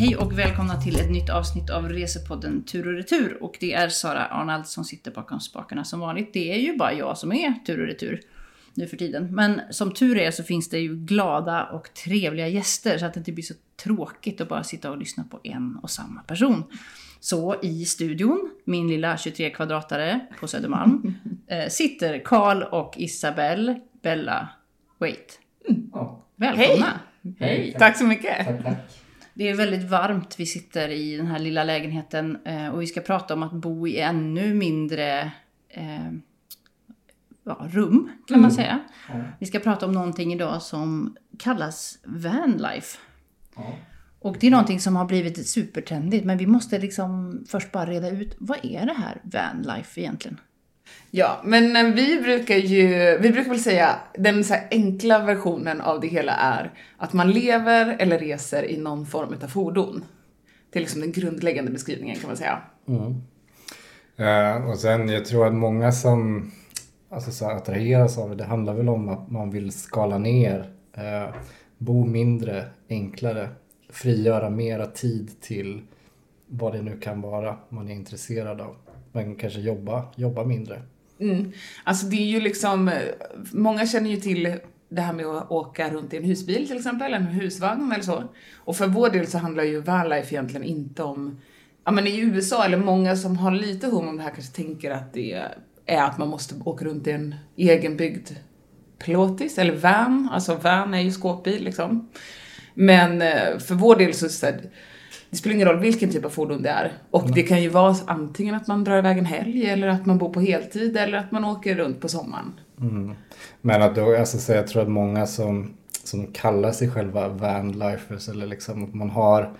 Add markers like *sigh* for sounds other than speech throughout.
Hej och välkomna till ett nytt avsnitt av Resepodden Tur och Retur. Och det är Sara Arnald som sitter bakom spakarna som vanligt. Det är ju bara jag som är Tur och Retur nu för tiden. Men som tur är så finns det ju glada och trevliga gäster så att det inte blir så tråkigt att bara sitta och lyssna på en och samma person. Så i studion, min lilla 23 kvadratare på Södermalm, *laughs* eh, sitter Karl och Isabelle Bella Wait. Välkomna! Hej, tack så mycket. Tack, tack. Det är väldigt varmt. Vi sitter i den här lilla lägenheten eh, och vi ska prata om att bo i ännu mindre eh, ja, rum, kan man säga. Ja. Vi ska prata om någonting idag som kallas vanlife. Ja. Och det är någonting som har blivit supertrendigt, men vi måste liksom först bara reda ut, vad är det här vanlife egentligen? Ja, men vi brukar ju, vi brukar väl säga, den så här enkla versionen av det hela är att man lever eller reser i någon form av fordon. Det är liksom den grundläggande beskrivningen kan man säga. Mm. Eh, och sen jag tror att många som alltså, så attraheras av det, det handlar väl om att man vill skala ner, eh, bo mindre, enklare, frigöra mera tid till vad det nu kan vara man är intresserad av. Men kanske jobba, jobba mindre. Mm. Alltså det är ju liksom, många känner ju till det här med att åka runt i en husbil till exempel, en husvagn eller så. Och för vår del så handlar ju vanlife egentligen inte om, ja men i USA, eller många som har lite hum om det här kanske tänker att det är att man måste åka runt i en egenbyggd plåtis, eller van, alltså van är ju skåpbil liksom. Men eh, för vår del så, så det spelar ingen roll vilken typ av fordon det är. Och det kan ju vara antingen att man drar iväg en helg, eller att man bor på heltid, eller att man åker runt på sommaren. Mm. Men att då, alltså, så jag tror att många som, som kallar sig själva vanlifers eller liksom att man har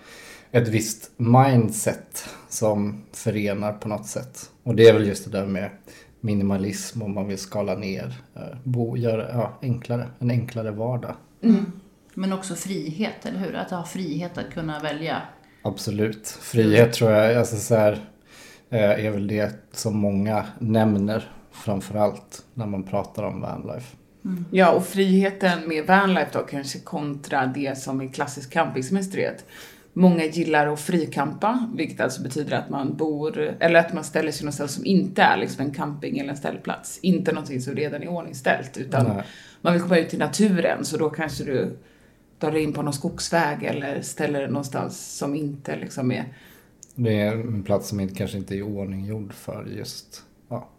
ett visst mindset som förenar på något sätt. Och det är väl just det där med minimalism och man vill skala ner, eh, bo, göra ja, enklare, en enklare vardag. Men också frihet, eller hur? Att ha frihet att kunna välja. Absolut. Frihet tror jag alltså så här, eh, är väl det som många nämner framförallt när man pratar om vanlife. Ja, och friheten med vanlife då kanske kontra det som är klassisk campingsemester Många gillar att frikampa, vilket alltså betyder att man bor, eller att man ställer sig någonstans som inte är liksom en camping eller en ställplats. Inte någonting som redan är ordningställt, utan Nej. man vill komma ut i naturen, så då kanske du drar dig in på någon skogsväg eller ställer dig någonstans som inte liksom är Det är en plats som inte, kanske inte är i ordning gjord för just ja,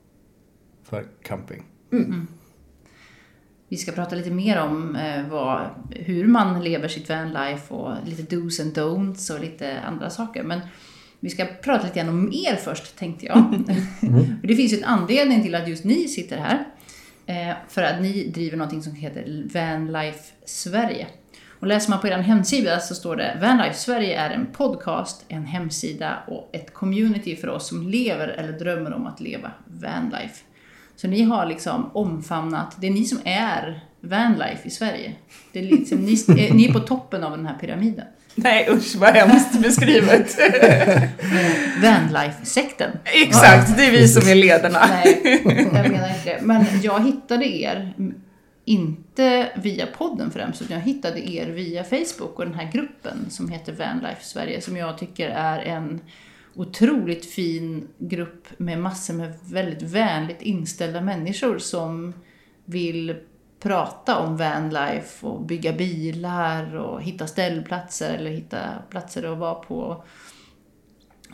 för camping. Vi ska prata lite mer om eh, vad, hur man lever sitt vanlife och lite dos and don'ts och lite andra saker. Men vi ska prata lite grann om er först, tänkte jag. *laughs* För det finns ju en anledning till att just ni sitter här. Eh, för att ni driver någonting som heter Vanlife Sverige. Och läser man på er hemsida så står det Vanlife Sverige är en podcast, en hemsida och ett community för oss som lever eller drömmer om att leva vanlife. Så ni har liksom omfamnat, det är ni som är vanlife i Sverige. Det är liksom, ni, ni är på toppen av den här pyramiden. Nej usch vad hemskt beskrivet. *laughs* Vanlife-sekten. Exakt, det är vi som är ledarna. Nej, jag menar inte det. Men jag hittade er, inte via podden främst, utan jag hittade er via Facebook och den här gruppen som heter Vanlife Sverige, som jag tycker är en otroligt fin grupp med massor med väldigt vänligt inställda människor som vill prata om vanlife och bygga bilar och hitta ställplatser eller hitta platser att vara på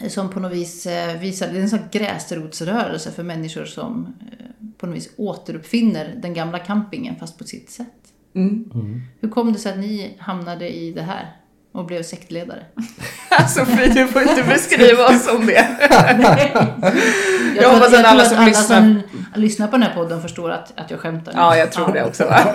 som på något vis eh, visar, det är en sån gräsrotsrörelse för människor som eh, på något vis återuppfinner den gamla campingen fast på sitt sätt. Mm. Hur kom det sig att ni hamnade i det här och blev sektledare? *laughs* Alltså fy, du får inte beskriva oss som det. *laughs* Jag, Jag hoppas tror- att alla som lyssnar- som lyssnar på den här podden förstår att, att jag skämtar. Ja, jag tror det också va. *laughs*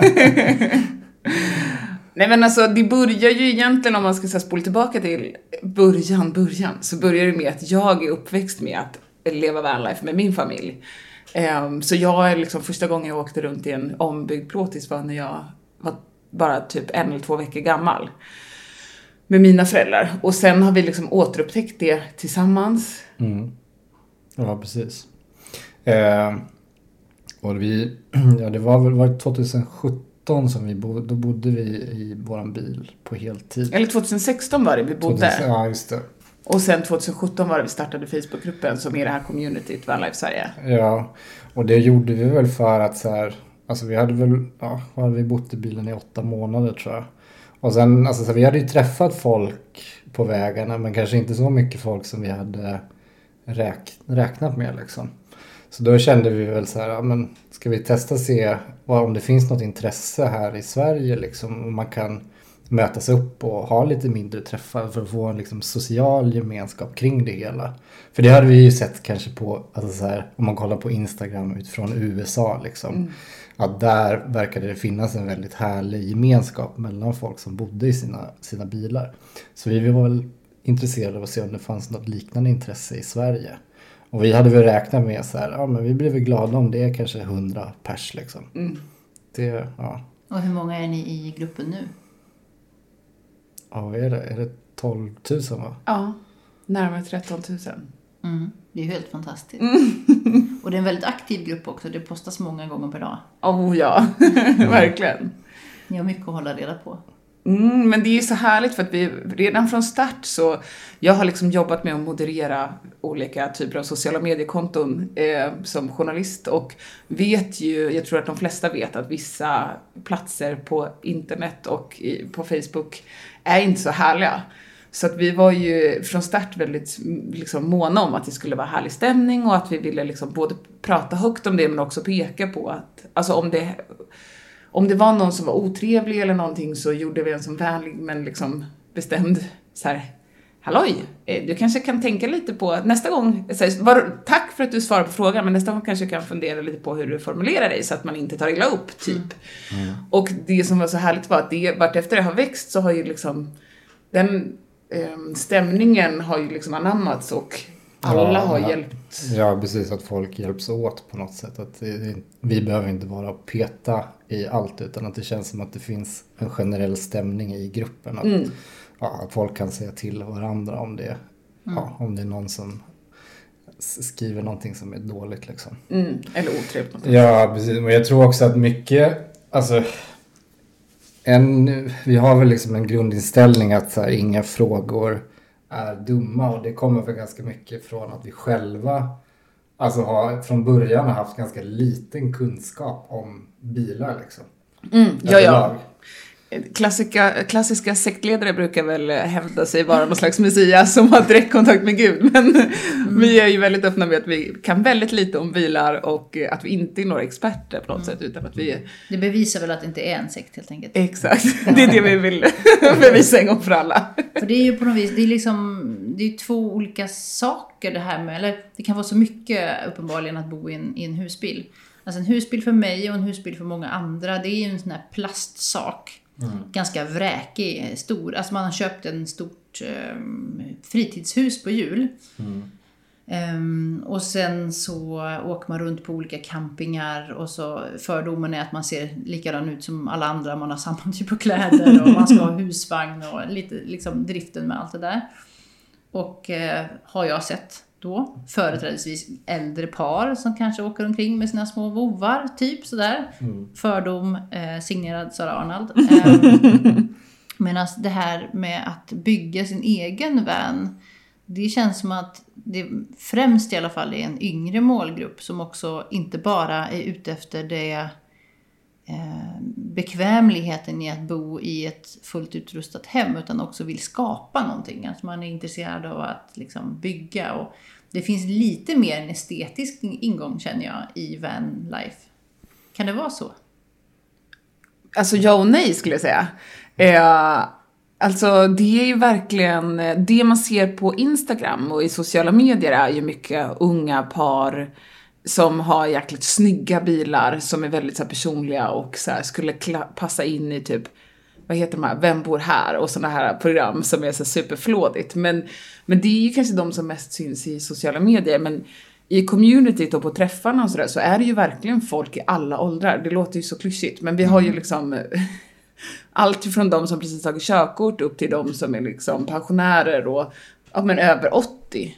Nej men alltså det börjar ju egentligen om man ska så spola tillbaka till början, början, så börjar det med att jag är uppväxt med att leva vanlife med min familj. Um, så jag är liksom första gången jag åkte runt i en ombyggd plåtis var när jag var bara typ en eller två veckor gammal. Med mina föräldrar. Och sen har vi liksom återupptäckt det tillsammans. Mm. Ja, precis. Eh, och vi, *clears throat* ja det var väl var 2017 2017 som vi bodde, då bodde vi i våran bil på heltid. Eller 2016 var det vi bodde. 2000 Ja, just det. Och sen 2017 var det vi startade Facebookgruppen som är det här communityt Vanlife Sverige. Ja, och det gjorde vi väl för att så här, alltså vi hade väl, ja, hade vi bott i bilen i åtta månader tror jag. Och sen, alltså så vi hade ju träffat folk på vägarna men kanske inte så mycket folk som vi hade räk, räknat med liksom. Så då kände vi väl så här, ja, men ska vi testa se vad, om det finns något intresse här i Sverige liksom. Om man kan mötas upp och ha lite mindre träffar för att få en liksom, social gemenskap kring det hela. För det hade vi ju sett kanske på, alltså så här, om man kollar på Instagram utifrån USA liksom. Mm. Att där verkade det finnas en väldigt härlig gemenskap mellan folk som bodde i sina, sina bilar. Så vi var väl intresserade av att se om det fanns något liknande intresse i Sverige. Och vi hade väl räknat med så här, ja men vi blir väl glada om det är kanske 100 pers liksom. Mm. Det, ja. Och hur många är ni i gruppen nu? Ja, vad är det? Är det 12 000 va? Ja, närmare 13 000. Mm. Det är ju helt fantastiskt. Mm. *laughs* Och det är en väldigt aktiv grupp också. Det postas många gånger per dag. Oh ja, *laughs* verkligen. Ni har mycket att hålla reda på. Mm, men det är ju så härligt för att vi redan från start så, jag har liksom jobbat med att moderera olika typer av sociala mediekonton eh, som journalist och vet ju, jag tror att de flesta vet att vissa platser på internet och i, på Facebook är inte så härliga. Så att vi var ju från start väldigt liksom, måna om att det skulle vara härlig stämning och att vi ville liksom både prata högt om det men också peka på att, alltså om det om det var någon som var otrevlig eller någonting så gjorde vi en som vänlig men liksom bestämd så här. Halloj, eh, du kanske kan tänka lite på nästa gång, här, var, tack för att du svarar på frågan, men nästa gång kanske du kan fundera lite på hur du formulerar dig så att man inte tar illa upp, typ. Och det som var så härligt var att det, vartefter det har växt så har ju liksom den eh, stämningen har ju liksom anammats och alla Ja, har hjälpt. Ja, precis. Att folk hjälps åt på något sätt. Att vi behöver inte bara peta i allt utan att det känns som att det finns en generell stämning i gruppen. Att, Mm. ja, att folk kan säga till varandra om det, ja, om det är någon som skriver någonting som är dåligt liksom. Mm, eller otrevligt. Ja, precis. Och jag tror också att mycket, alltså en, vi har väl liksom en grundinställning att här, inga frågor är dumma och det kommer väl ganska mycket från att vi själva alltså har från början har haft ganska liten kunskap om bilar liksom. Mm, ja, ja. Överlag. Klassiska, sektledare brukar väl hävda sig vara någon slags messias som har direktkontakt med Gud. *laughs* Men vi är ju väldigt öppna med att vi kan väldigt lite om bilar och att vi inte är några experter på något sätt utan att vi. Det bevisar väl att det inte är en sekt helt enkelt. Exakt, det är det vi vill *laughs* bevisa en gång för alla. För det är ju på något vis, det är liksom, det är två olika saker det här med, eller det kan vara så mycket uppenbarligen att bo i en, i en husbil. Alltså en husbil för mig och en husbil för många andra, det är ju en sån här plastsak. Ganska vräkig, stor. Alltså man har köpt en stort um, fritidshus på jul. Ehm, och sen så åker man runt på olika campingar och så fördomen är att man ser likadan ut som alla andra. Man har samma typ av kläder och man ska ha *laughs* husvagn och lite liksom driften med allt det där. Och eh, har jag sett då företrädesvis äldre par som kanske åker omkring med sina små vovar, typ sådär. Fördom eh, signerad Sara Arnald. *laughs* Eh, Medan det här med att bygga sin egen van, det känns som att det främst i alla fall är en yngre målgrupp som också inte bara är ute efter det eh, bekvämligheten i att bo i ett fullt utrustat hem utan också vill skapa någonting. Att man är intresserad av att liksom bygga. Och det finns lite mer en estetisk ingång känner jag i van life. Kan det vara så? Alltså ja och nej skulle jag säga. Eh, alltså det är ju verkligen, det man ser på Instagram och i sociala medier är ju mycket unga par som har jäkligt snygga bilar som är väldigt så här, personliga och så här, skulle passa in i typ vad heter de här, Vem bor här? Och sådana här program som är så superflådigt. Men, men det är ju kanske de som mest syns i sociala medier. Men i communityt och på träffarna och sådär så är det ju verkligen folk i alla åldrar. Det låter ju så klyschigt men vi har ju liksom *laughs* allt från de som precis tagit körkort upp till de som är liksom pensionärer och ja, men över 80.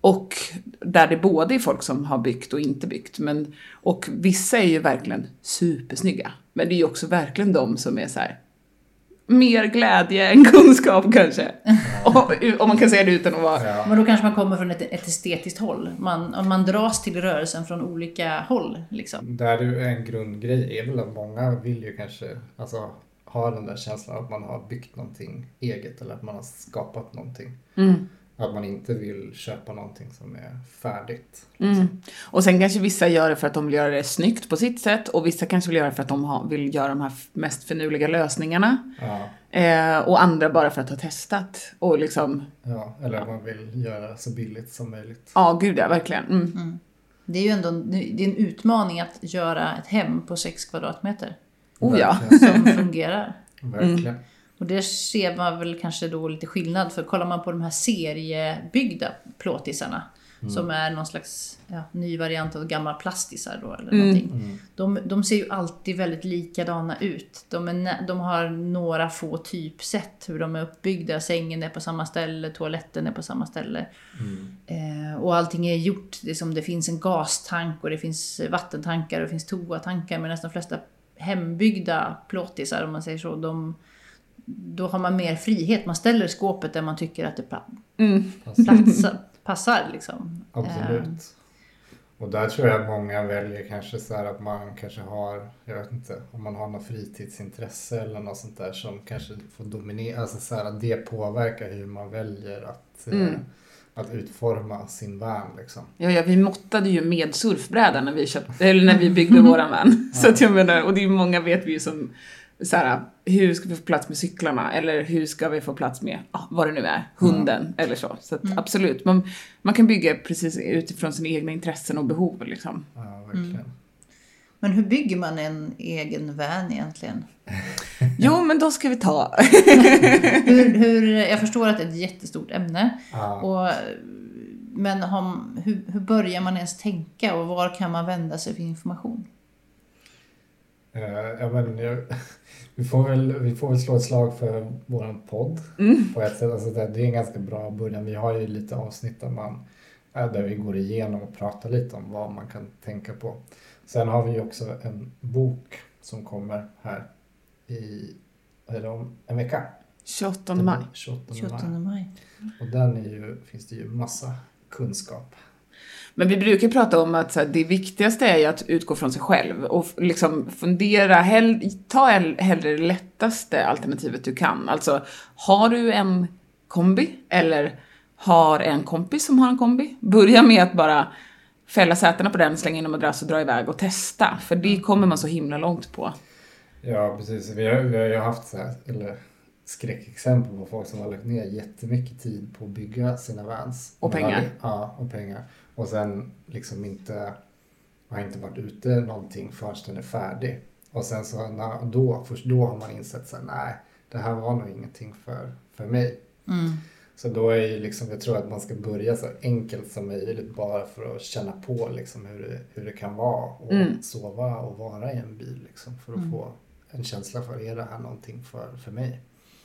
Och där det både är folk som har byggt och inte byggt. Men, och vissa är ju verkligen supersnygga. Men det är ju också verkligen de som är så här mer glädje än kunskap kanske. Om man kan säga det utan att vara... Ja. Men då kanske man kommer från ett, ett estetiskt håll. Man, man dras till rörelsen från olika håll. Liksom. Där är en grundgrej är väl att många vill ju kanske alltså, ha den där känslan att man har byggt någonting eget eller att man har skapat någonting. Mm. Att man inte vill köpa någonting som är färdigt. Mm. Och sen kanske vissa gör det för att de vill göra det snyggt på sitt sätt och vissa kanske vill göra det för att de har, vill göra de här mest finurliga lösningarna. Ja, Eh, och andra bara för att ha testat. Och liksom, ja, eller att man vill göra så billigt som möjligt. ja gud ja, verkligen. Mm. Det är ju ändå en, det är en utmaning att göra ett hem på 6 kvadratmeter Oh ja. Som fungerar. Verkligen. Och det ser man väl kanske då lite skillnad för kollar man på de här seriebyggda plåtisarna som är någon slags ja, ny variant av gamla plastisar då eller någonting. De, de ser ju alltid väldigt likadana ut. De, är, de har några få typsätt hur de är uppbyggda. Sängen är på samma ställe, toaletten är på samma ställe. Eh, och allting är gjort, det, är som det finns en gastank och det finns vattentankar och det finns toatankar. Medan de flesta hembyggda plåtisar, om man säger så, de, då har man mer frihet. Man ställer skåpet där man tycker att det pla- Mm. platsar, passar. Liksom. Eh, Absolut. Och där tror jag att många väljer kanske så här att man kanske har, jag vet inte, om man har något fritidsintresse eller något sånt där som kanske får dominera, alltså så här att det påverkar hur man väljer att, eh, Mm. att utforma sin van liksom. Ja, ja, vi måttade ju med surfbräda när vi, köpte, eller när vi byggde våran van. *laughs* Så att jag menar, och det är ju många vet vi ju som så här, hur ska vi få plats med cyklarna? Eller hur ska vi få plats med, ah, vad det nu är, hunden eller så. Så att, absolut, man, man kan bygga precis utifrån sina egna intressen och behov liksom. Ja, verkligen. Men hur bygger man en egen van egentligen? *laughs* Jo, men då ska vi ta. *laughs* Hur, hur, jag förstår att det är ett jättestort ämne. Ja. Och, men har, hur, hur börjar man ens tänka och var kan man vända sig för information? Eh, ja, men jag, *laughs* vi, får väl, vi får väl slå ett slag för våran podd på ett sätt. Alltså det, det är en ganska bra början. Vi har ju lite avsnitt där, man, eh, där vi går igenom och pratar lite om vad man kan tänka på. Sen har vi ju också en bok som kommer här i, det, om en vecka. 28 maj. 28 28 maj. maj. Och den är ju, finns det ju massa kunskap. Men vi brukar prata om att så här, det viktigaste är ju att utgå från sig själv och liksom fundera, hell, ta hellre det lättaste alternativet du kan. Alltså, har du en kombi eller har en kompis som har en kombi? Börja med att bara fälla sätena på den, slänga in en madrass och dra iväg och testa. För det kommer man så himla långt på. Ja, precis. Vi har, vi har ju haft så här, eller skräckexempel på folk som har lagt ner jättemycket tid på att bygga sina vans. Och pengar. aldrig- Ja, och pengar. Och sen liksom inte, har inte varit ute någonting förrän den är färdig. Och sen så när, då, först då har man insett så här, nej, det här var nog ingenting för, för mig. Mm. Så då är ju liksom, jag tror att man ska börja så enkelt som möjligt bara för att känna på liksom hur det, hur det kan vara och Mm. sova och vara i en bil liksom för att få en känsla för, är det här någonting för, för mig?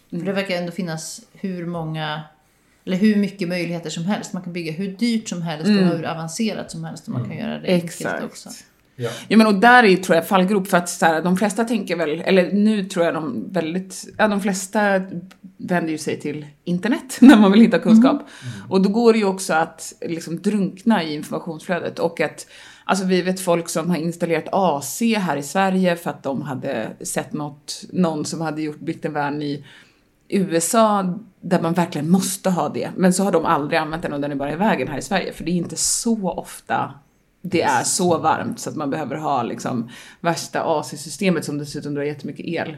För det verkar ändå finnas hur många eller hur mycket möjligheter som helst. Man kan bygga hur dyrt som helst och hur avancerat som helst och man kan göra det enkelt Exakt. också. Ja, Ja men och där är tror jag fallgrop för att så här, de flesta tänker väl, eller nu tror jag de väldigt, ja de flesta vänder ju sig till internet *laughs* när man vill hitta kunskap. Och då går det ju också att liksom drunkna i informationsflödet och att Alltså vi vet folk som har installerat AC här i Sverige för att de hade sett något, någon som hade gjort, byggt en van i USA där man verkligen måste ha det. Men så har de aldrig använt den och den är bara i vägen här i Sverige. För det är inte så ofta det är så varmt så att man behöver ha liksom värsta AC-systemet som dessutom drar jättemycket el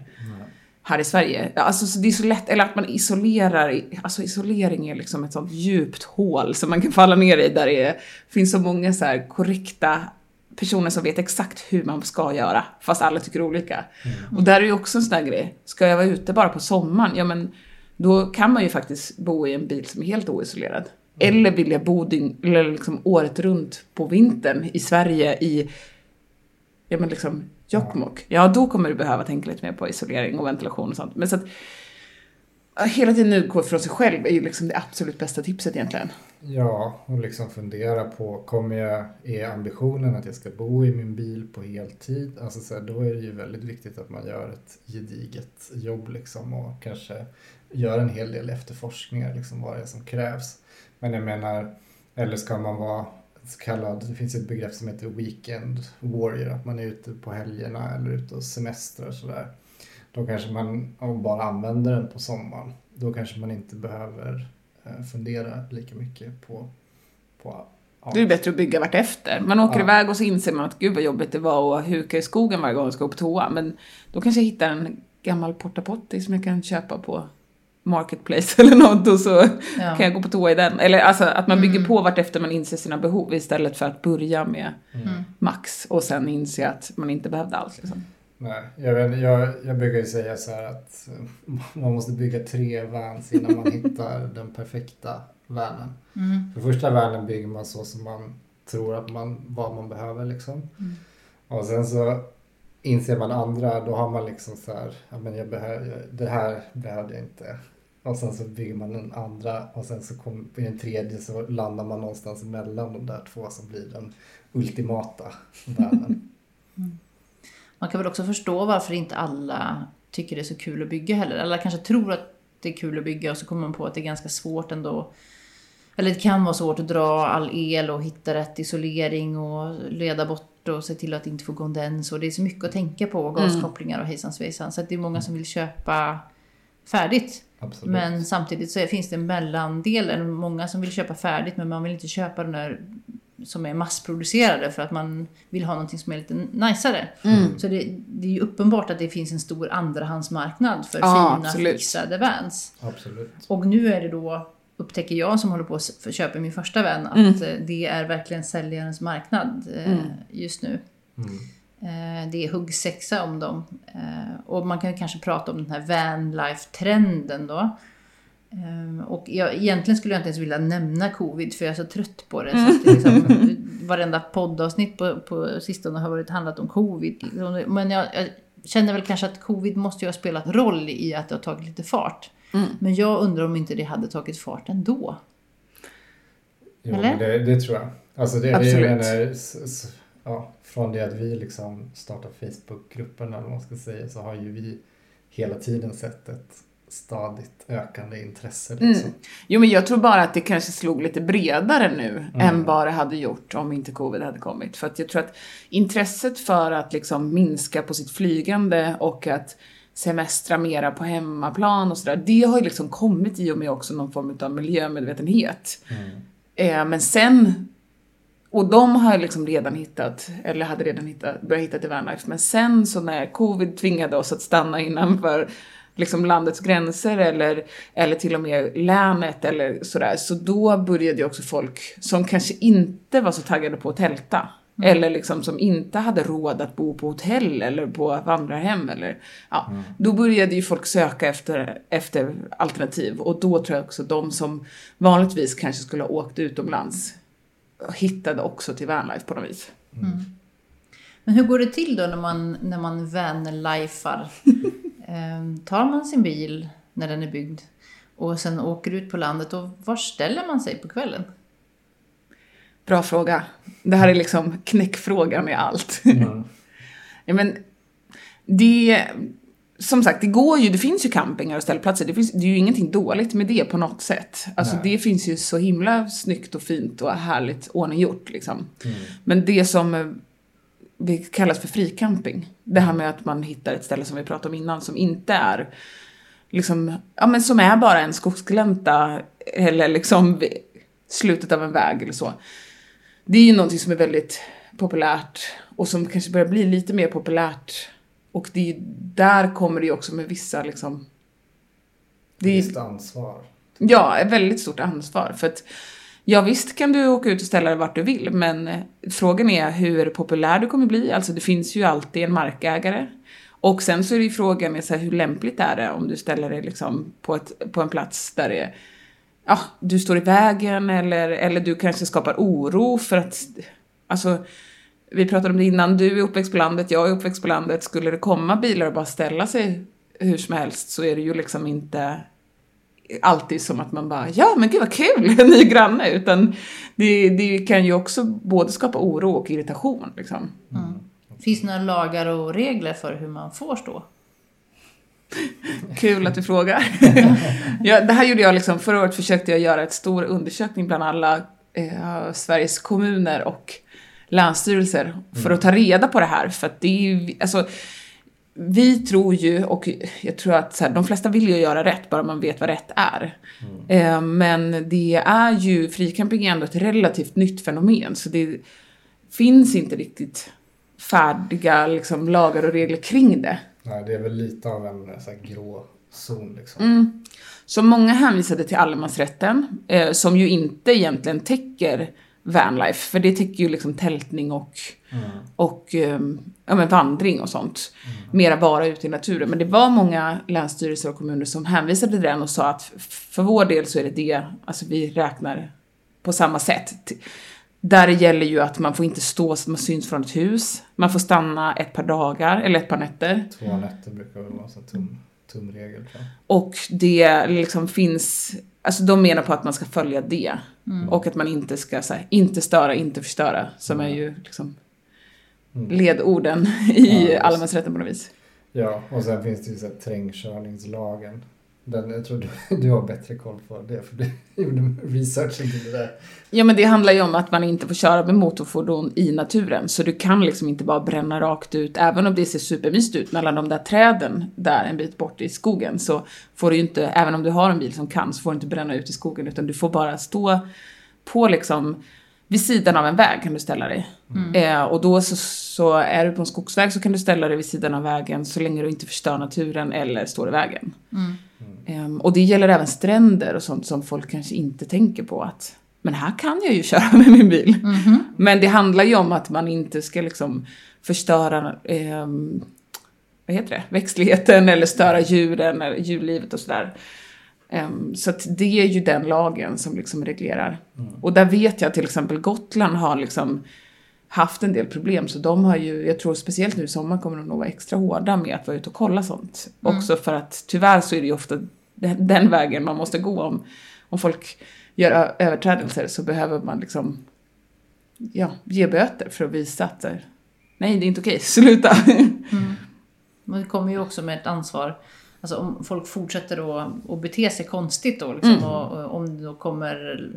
här i Sverige. Alltså så det är så lätt, eller att man isolerar, alltså isolering är liksom ett sånt djupt hål som man kan falla ner i där det är, finns så många så korrekta personer som vet exakt hur man ska göra, fast alla tycker olika. Och där är ju också en sån där grej, ska jag vara ute bara på sommaren, ja men då kan man ju faktiskt bo i en bil som är helt oisolerad. Eller vill jag bo dygn, eller liksom året runt på vintern i Sverige i ja men liksom Jokkmokk, ja då kommer du behöva tänka lite mer på isolering och ventilation och sånt. Men så att, hela tiden utgå från sig själv är ju liksom det absolut bästa tipset egentligen. Ja, och liksom fundera på, kommer jag, är ambitionen att jag ska bo i min bil på heltid? Alltså så här, då är det ju väldigt viktigt att man gör ett gediget jobb liksom och kanske gör en hel del efterforskningar, liksom vad det är som krävs. Men jag menar, eller ska man vara så kallad, det finns ett begrepp som heter weekend warrior, att man är ute på helgerna eller ute och semestrar och sådär. Då kanske man, om bara använder den på sommaren, då kanske man inte behöver eh, fundera lika mycket på, på ja. Det är bättre att bygga vart efter. Man åker Ja. iväg och så inser man att gud vad jobbigt det var att huka i skogen varje gång jag ska gå på toa. Men då kanske jag hittar en gammal portapotti som jag kan köpa på Marketplace *laughs* eller något och så Ja. kan jag gå på toa i den. Eller alltså att man bygger Mm. på vart efter man inser sina behov istället för att börja med Mm. max och sen inse att man inte behövde allt. Liksom. Nej, jag, vet, jag, jag brukar ju säga så här att eh, man måste bygga tre vans innan man *laughs* hittar den perfekta vanen. Mm. För första vanen bygger man så som man tror att man, vad man behöver liksom. Mm. Och sen så inser man andra, då har man liksom så här, ja men jag behöver, det här behövde jag inte. Och sen så bygger man den andra och sen så kommer i den tredje så landar man någonstans mellan de där två som blir den ultimata vanen. Man kan väl också förstå varför inte alla tycker det är så kul att bygga heller. Alla kanske tror att det är kul att bygga och så kommer man på att det är ganska svårt ändå. Eller det kan vara svårt att dra all el och hitta rätt isolering och leda bort och se till att det inte får kondens. Och det är så mycket att tänka på, och gaskopplingar och hejsan svejsan. Så det är många som vill köpa färdigt. Absolut. Men samtidigt så finns det en mellandel, eller många som vill köpa färdigt men man vill inte köpa den där som är massproducerade för att man vill ha någonting som är lite najsare. Så det, det är ju uppenbart att det finns en stor andrahandsmarknad för Ja, fina absolut. fixade vans. Absolut. Och nu är det då, upptäcker jag som håller på att köpa min första vän, att Mm. eh, det är verkligen säljarens marknad eh, just nu. Mm. Eh, Det är huggsexa om dem. Eh, Och man kan ju kanske prata om den här vanlife-trenden då. Eh, Och jag, egentligen skulle jag inte ens vilja nämna covid för jag är så trött på det. Så att det liksom, *laughs* varenda poddavsnitt på, på sistone har varit handlat om covid. liksom. Men jag, jag känner väl kanske att covid måste ju ha spelat roll i att det har tagit lite fart. Men jag undrar om inte det hade tagit fart ändå. Jo, Eller? det, det tror jag. Alltså det, Absolut. det menar, ja, från det att vi liksom startade Facebookgruppen eller vad man ska säga så har ju vi hela tiden sett ett stadigt ökande intresse. Liksom. Jo men jag tror bara att det kanske slog lite bredare nu Mm. än vad det hade gjort om inte covid hade kommit. För att jag tror att intresset för att liksom minska på sitt flygande och att semestra mera på hemmaplan och sådär, det har ju liksom kommit i och med också någon form av miljömedvetenhet. Mm. Eh, men sen, och de har liksom redan hittat, eller hade redan hittat, börjat hitta till vanlife, men sen så när covid tvingade oss att stanna innanför liksom landets gränser eller, eller till och med länet eller sådär, så då började ju också folk som kanske inte var så taggade på att tälta, eller liksom som inte hade råd att bo på hotell eller på vandrarhem eller, ja, då började ju folk söka efter, efter alternativ. Och då tror jag också de som vanligtvis kanske skulle ha åkt utomlands hittade också till vanlife på något vis. Men hur går det till då när man, när man vanlifar? *laughs* Ehm, tar man sin bil när den är byggd och sen åker ut på landet och var ställer man sig på kvällen? Bra fråga. Det här är liksom knäckfrågan i allt. Mm. *laughs* ja, men det, som sagt, det går ju, det finns ju campingar och ställplatser. Det, finns, det är ju ingenting dåligt med det på något sätt. Alltså Nej. det finns ju så himla snyggt och fint och härligt ordninggjort liksom. Mm. Men det som vi kallas för fricamping, det här med att man hittar ett ställe som vi pratade om innan som inte är liksom, ja men som är bara en skogsglänta eller liksom slutet av en väg eller så. Det är ju någonting som är väldigt populärt och som kanske börjar bli lite mer populärt och det är, där kommer det ju också med vissa liksom det är, Visst ansvar. Ja, ett väldigt stort ansvar. För att, ja visst kan du åka ut och ställa dig vart du vill, men frågan är hur populär du kommer bli. Alltså det finns ju alltid en markägare. Och sen så är det ju frågan är så här, hur lämpligt är det om du ställer dig liksom på, ett, på en plats där det är, ja, du står i vägen eller, eller du kanske skapar oro för att, alltså, vi pratade om det innan, du är uppväxt på landet, jag är uppväxt på landet. Skulle det komma bilar och bara ställa sig hur som helst så är det ju liksom inte alltid som att man bara, ja men gud vad kul, en *laughs* ny granne, utan det, det kan ju också både skapa oro och irritation liksom. Mm. Finns det några lagar och regler för hur man får stå? *laughs* Kul att du frågar. *laughs* ja, det här gjorde jag liksom, förra året försökte jag göra ett stor undersökning bland alla eh, Sveriges kommuner och länsstyrelser för att ta reda på det här. För att det är ju, alltså, vi tror ju, och jag tror att så här, de flesta vill ju göra rätt, bara man vet vad rätt är. Mm. Eh, men det är ju, fricamping är ändå ett relativt nytt fenomen, så det finns inte riktigt färdiga liksom, lagar och regler kring det. Nej, det är väl lite av en så här, grå zon liksom. Mm. Så många hänvisade till allemansrätten, eh, som ju inte egentligen täcker vanlife, för det täcker ju liksom tältning och, mm. och um, ja, men vandring och sånt. Mm. Mera vara ute i naturen. Men det var många länsstyrelser och kommuner som hänvisade till den och sa att för vår del så är det det, alltså vi räknar på samma sätt. Där det gäller ju att man får inte stå så att man syns från ett hus. Man får stanna ett par dagar, eller ett par nätter. Två nätter brukar väl vara en tum, tumregel. Och det liksom finns, alltså de menar på att man ska följa det. Mm. Och att man inte ska, så här, inte störa, inte förstöra, som mm. är ju liksom mm. ledorden i ja, allemansrätten på något vis. Ja, och sen finns det ju så här, terrängkörningslagen den, jag tror du, *laughs* du har bättre koll på det, för du *laughs* gjorde researchen till det där. Ja, men det handlar ju om att man inte får köra med motorfordon i naturen, så du kan liksom inte bara bränna rakt ut, även om det ser supermysigt ut mellan de där träden där en bit bort i skogen, så får du ju inte, även om du har en bil som kan, så får du inte bränna ut i skogen, utan du får bara stå på liksom vid sidan av en väg kan du ställa dig. Mm. Eh, och då så, så, är du på en skogsväg så kan du ställa dig vid sidan av vägen så länge du inte förstör naturen eller står i vägen. Mm. Um, och det gäller även stränder och sånt som folk kanske inte tänker på att men här kan jag ju *laughs* köra med min bil. Mm -hmm. Men det handlar ju om att man inte ska liksom förstöra um, vad heter det? växtligheten eller störa djuren eller djurlivet och sådär. Um, så att det är ju den lagen som liksom reglerar. Mm. Och där vet jag till exempel Gotland har liksom haft en del problem. Så de har ju, jag tror speciellt nu i sommar kommer de nog vara extra hårda med att vara ute och kolla sånt. Mm. Också för att tyvärr så är det ju ofta den, vägen man måste gå om, om folk gör överträdelser så behöver man liksom ja, ge böter för att visa att nej, det är inte okej, *laughs* sluta. Mm. Men det kommer ju också med ett ansvar. Alltså om folk fortsätter då att bete sig konstigt då, liksom, mm. och, och, om det då kommer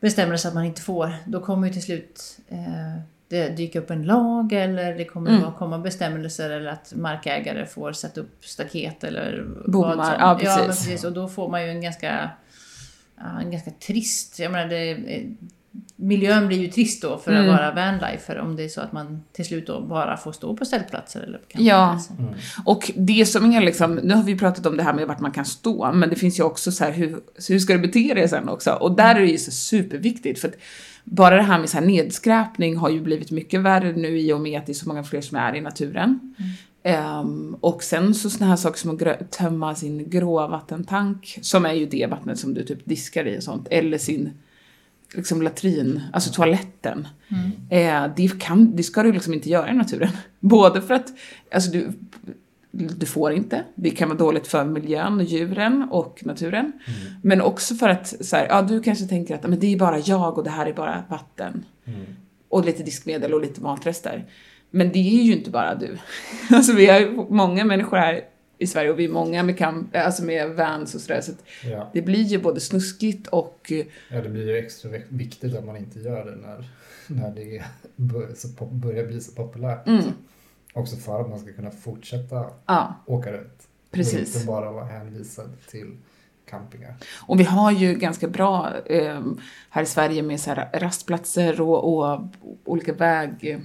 bestämmelser att man inte får, då kommer ju till slut eh, det dyka upp en lag eller det kommer mm. att komma bestämmelser eller att markägare får sätta upp staket eller Bommar, vad som. ja precis. Ja, precis. Och då får man ju en ganska, en ganska trist, jag menar det, miljön blir ju trist då för mm. att vara vanlifer om det är så att man till slut då bara får stå på ställplatser eller på Ja, mm. och det som är liksom, nu har vi pratat om det här med vart man kan stå, men det finns ju också så här hur, hur ska du bete dig sen också? Och där är det ju så superviktigt för att bara det här med så här nedskräpning har ju blivit mycket värre nu i och med att det är så många fler som är i naturen. Mm. Um, och sen så såna här saker som att tömma sin gråvattentank, som är ju det vattnet som du typ diskar i och sånt, eller sin liksom latrin, alltså toaletten. Mm. Eh, det, kan, det ska du liksom inte göra i naturen. *laughs* Både för att, alltså du, du får inte, det kan vara dåligt för miljön, djuren och naturen. Mm. Men också för att, så här, ja du kanske tänker att men det är bara jag och det här är bara vatten. Mm. Och lite diskmedel och lite matrester. Men det är ju inte bara du. *laughs* Alltså vi har många människor här i Sverige och vi är många med, camp, alltså med vans och sådär. Så ja. det blir ju både snuskigt och... Ja, det blir ju extra viktigt att man inte gör det när, när det börjar bli så populärt. Mm. Också för att man ska kunna fortsätta ja. åka runt. Precis. Och inte bara vara hänvisad till campingar. Och vi har ju ganska bra eh, här i Sverige med så här rastplatser och, och olika väg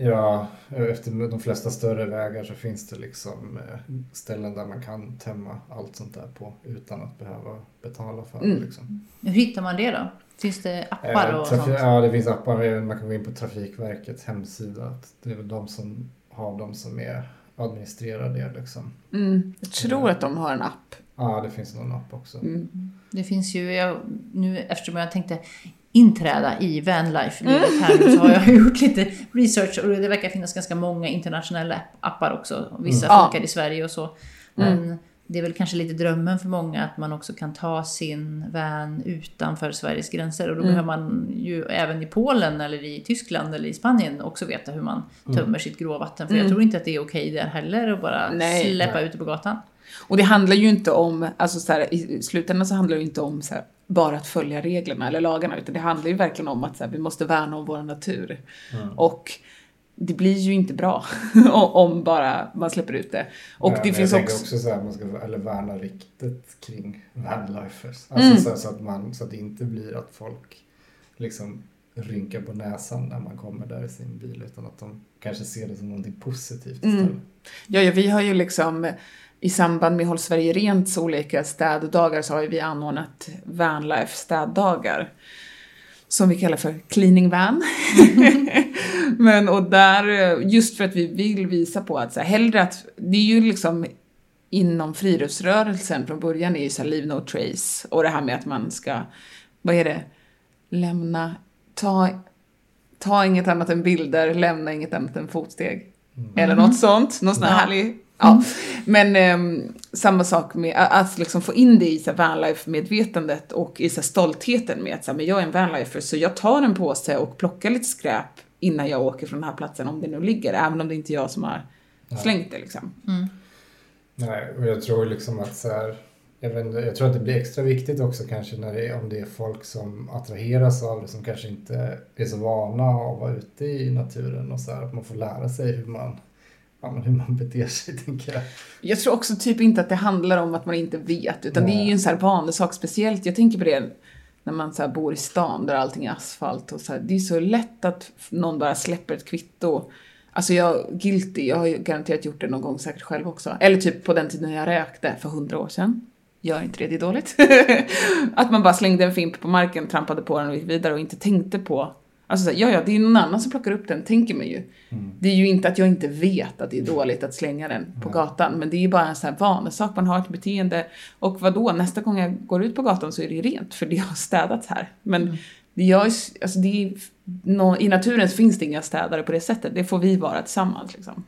Ja, efter de flesta större vägar så finns det liksom eh, ställen där man kan tömma allt sånt där på utan att behöva betala för det. Mm. Liksom. Hur hittar man det då? Finns det appar och Trafi sånt? Ja, det finns appar. Man kan gå in på Trafikverkets hemsida. Det är väl de som har de som är administrerar det liksom. Mm. Jag tror att de har en app. Ja, det finns någon app också. Mm. Det finns ju, jag, nu eftersom jag tänkte inträda i vanlife-livet mm. här nu så har jag *laughs* gjort lite research och det verkar finnas ganska många internationella appar också. Vissa mm. funkar i Sverige och så. Men mm. Det är väl kanske lite drömmen för många att man också kan ta sin van utanför Sveriges gränser. Och då Mm. behöver man ju även i Polen eller i Tyskland eller i Spanien också veta hur man tömmer sitt gråvatten. För jag tror inte att det är okej där heller att bara Mm. Nej. släppa ut det på gatan. Och det handlar ju inte om, alltså så här, i slutändan så handlar det ju inte om så här, bara att följa reglerna eller lagarna, utan det handlar ju verkligen om att så här, vi måste värna om vår natur. Och det blir ju inte bra *laughs* om bara man släpper ut det. Och Ja, det finns jag också... också så här, man ska eller värna riktet kring vanlifers. Alltså Mm. så, här, så, att man, så att det inte blir att folk liksom rynkar på näsan när man kommer där i sin bil utan att de kanske ser det som någonting positivt Mm. istället. Ja, ja, vi har ju liksom i samband med Håll Sverige Rents olika städdagar så har ju vi anordnat Vanlife städdagar. Som vi kallar för cleaning van. *laughs* Men och där, eh, just för att vi vill visa på att så här, hellre att, det är ju liksom inom friluftsrörelsen från början är ju så här leave no trace och det här med att man ska, vad är det, lämna, ta, ta inget annat än bilder, lämna inget annat än fotsteg. Eller något sånt, någon sån här Ja. härlig Ja, men ehm, samma sak med att liksom få in det i så här vanlife-medvetandet och i så här stoltheten med att så här, men jag är en vanlifer så jag tar en påse och plockar lite skräp innan jag åker från den här platsen om det nu ligger, även om det inte är jag som har slängt det liksom. Nej, och jag tror liksom att så här, jag, vet, jag tror att det blir extra viktigt också kanske när det, om det är folk som attraheras av det som kanske inte är så vana att vara ute i naturen och så här, att man får lära sig hur man, ja, men hur man beter sig *laughs* tänker jag. Jag tror också typ inte att det handlar om att man inte vet, utan det är ju Nej. en så här vanlig sak, speciellt, jag tänker på det när man så bor i stan där allting är asfalt och så här, det är så lätt att någon bara släpper ett kvitto. Alltså jag, guilty, jag har ju garanterat gjort det någon gång säkert själv också. Eller typ på den tiden jag rökte för hundra år sedan. Gör inte det, det är dåligt. *laughs* att man bara slängde en fimp på marken, trampade på den och gick vidare och inte tänkte på Alltså så här, ja, ja, det är någon annan som plockar upp den, tänker man ju. Det är ju inte att jag inte vet att det är dåligt att slänga den på gatan, men det är ju bara en sån här vanesak, man har ett beteende. Och vad då nästa gång jag går ut på gatan så är det ju rent, för det har städats här. Men det gör, ju- alltså det är, nå- i naturen finns det inga städare på det sättet, det får vi vara tillsammans liksom.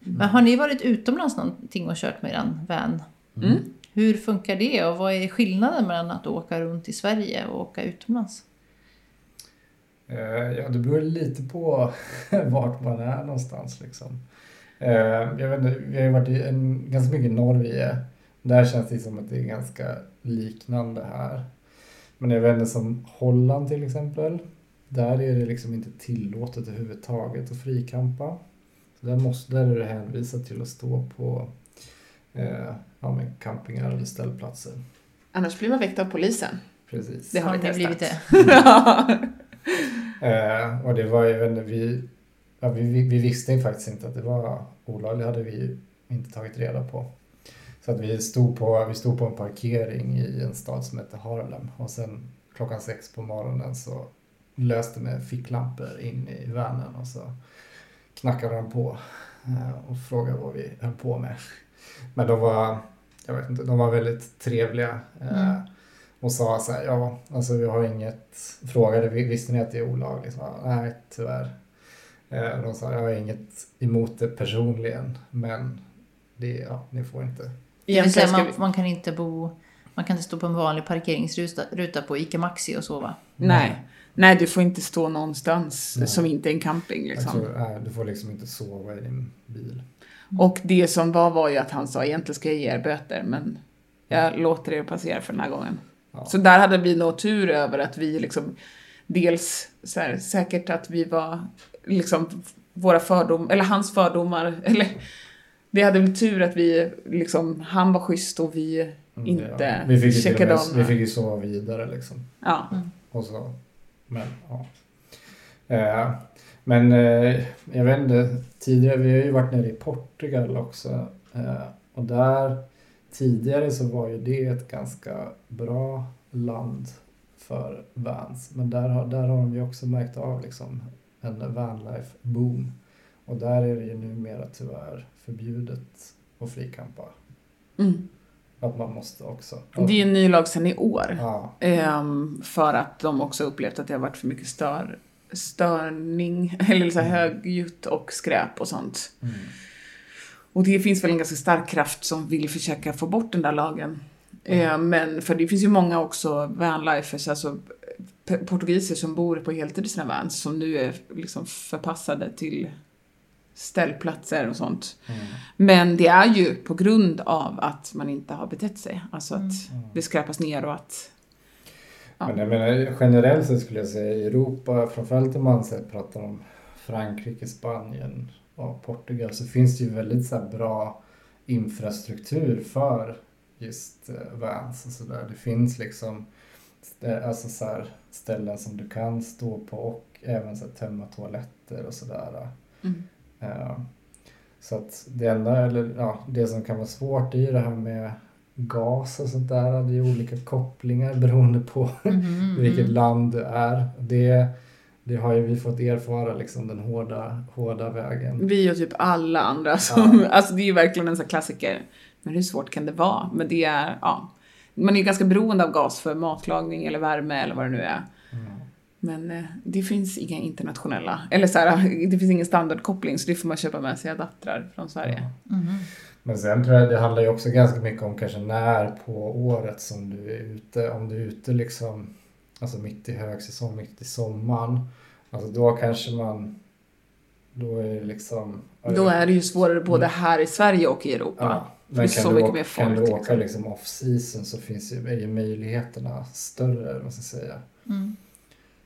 Men har ni varit utomlands någonting och kört med eran van? Mm. Hur funkar det och vad är skillnaden mellan att åka runt i Sverige och åka utomlands? Eh, ja, det beror lite på *laughs* vart man är någonstans liksom. Eh, jag vet inte, vi har ju varit i en, ganska mycket i Norge. Där känns det som att det är ganska liknande här. Men jag vet inte, som Holland till exempel. Där är det liksom inte tillåtet överhuvudtaget att frikampa. Så där, måste, där är det hänvisat till att stå på eh, ja, men campingar eller ställplatser. Annars blir man väckt av polisen. Precis. Det har vi ni testat. blivit det? *laughs* *laughs* *laughs* Eh, och det var ju, inte, vi, ja, vi, vi, visste ju faktiskt inte att det var olagligt, hade vi inte tagit reda på. Så att vi stod, på, vi stod på en parkering i en stad som heter Harlem och sen klockan sex på morgonen så löste med ficklampor in i vanen och så knackade de på eh, och frågade vad vi höll på med. Men de var, jag vet inte, de var väldigt trevliga. Eh, mm. Och sa så här, ja, alltså vi har inget, frågade, "Vi- visste ni att det är olagligt? Så, Nej, tyvärr. Eh, De sa, jag har inget emot det personligen, men det, ja, ni får inte. Det vill säga man, man kan inte bo... Man kan inte stå på en vanlig parkeringsruta ruta på ICA Maxi och sova. Nej. Nej, du får inte stå någonstans Nej. som inte är en camping liksom. tror, du får liksom inte sova i din bil. Och det som var var ju att han sa egentligen ska jag ge er böter men jag låter er passera för den här gången. Ja. Så där hade vi nog tur över att vi liksom dels så här, säkert att vi var liksom våra fördomar, eller hans fördomar, *laughs* eller vi hade väl tur att vi liksom, han var schysst och vi Mm, inte ja. vi, fick checkade med, om. vi fick ju sova vidare liksom. Ja. Och så, men ja. Eh, men eh, jag vet inte, tidigare, vi har ju varit nere i Portugal också. Eh, och där, tidigare så var ju det ett ganska bra land för vans. Men där har, där har de ju också märkt av liksom en vanlife boom. Och där är det ju numera tyvärr förbjudet att frikampa. Mm. Att man måste också. Det är en ny lag sedan i år. Ja, Ehm, för att de också upplevt att det har varit för mycket stör, störning, *laughs* eller så här högljutt och skräp och sånt. mm. Och det finns väl en ganska stark kraft som vill försöka få bort den där lagen. Eh, men för det finns ju många också vanlifers, alltså portugiser som bor på heltid i sina vans som nu är liksom förpassade till ställplatser och sånt. Men det är ju på grund av att man inte har betett sig. Alltså att det skräpas ner och att... Ja. Men jag menar generellt så skulle jag säga i Europa, framförallt om man pratar om Frankrike, Spanien och Portugal så finns det ju väldigt så bra infrastruktur för just eh, vans och sådär. Det finns liksom alltså så här ställen som du kan stå på och även så här tömma toaletter och sådär. Mm. Eh, Så att det enda, eller ja, det som kan vara svårt är ju det här med gas och sånt där. Det är olika kopplingar *laughs* beroende på Mhm, vilket mm. land det är. Det, det har ju vi fått erfara liksom den hårda, hårda vägen. Vi och typ alla andra som... Alltså det är ju verkligen en sån klassiker. Men hur svårt kan det vara? Men det är, ja. Man är ju ganska beroende av gas för matlagning eller värme eller vad det nu är. Mm. Men eh, det finns inga internationella, eller så här, *laughs* det finns ingen standardkoppling så det får man köpa med sig adaptrar från Sverige. Mhm. Men sen tror jag det handlar ju också ganska mycket om kanske när på året som du är ute. Om du är ute liksom, alltså mitt i högsäsong, mitt i sommaren. Alltså då kanske man, då är det liksom. Då är det ju svårare både här i Sverige och i Europa. Ja, det men är kan så du, mycket mer kan du folk, åka liksom. liksom off season så finns ju, är ju möjligheterna större, vad ska säga. Mm.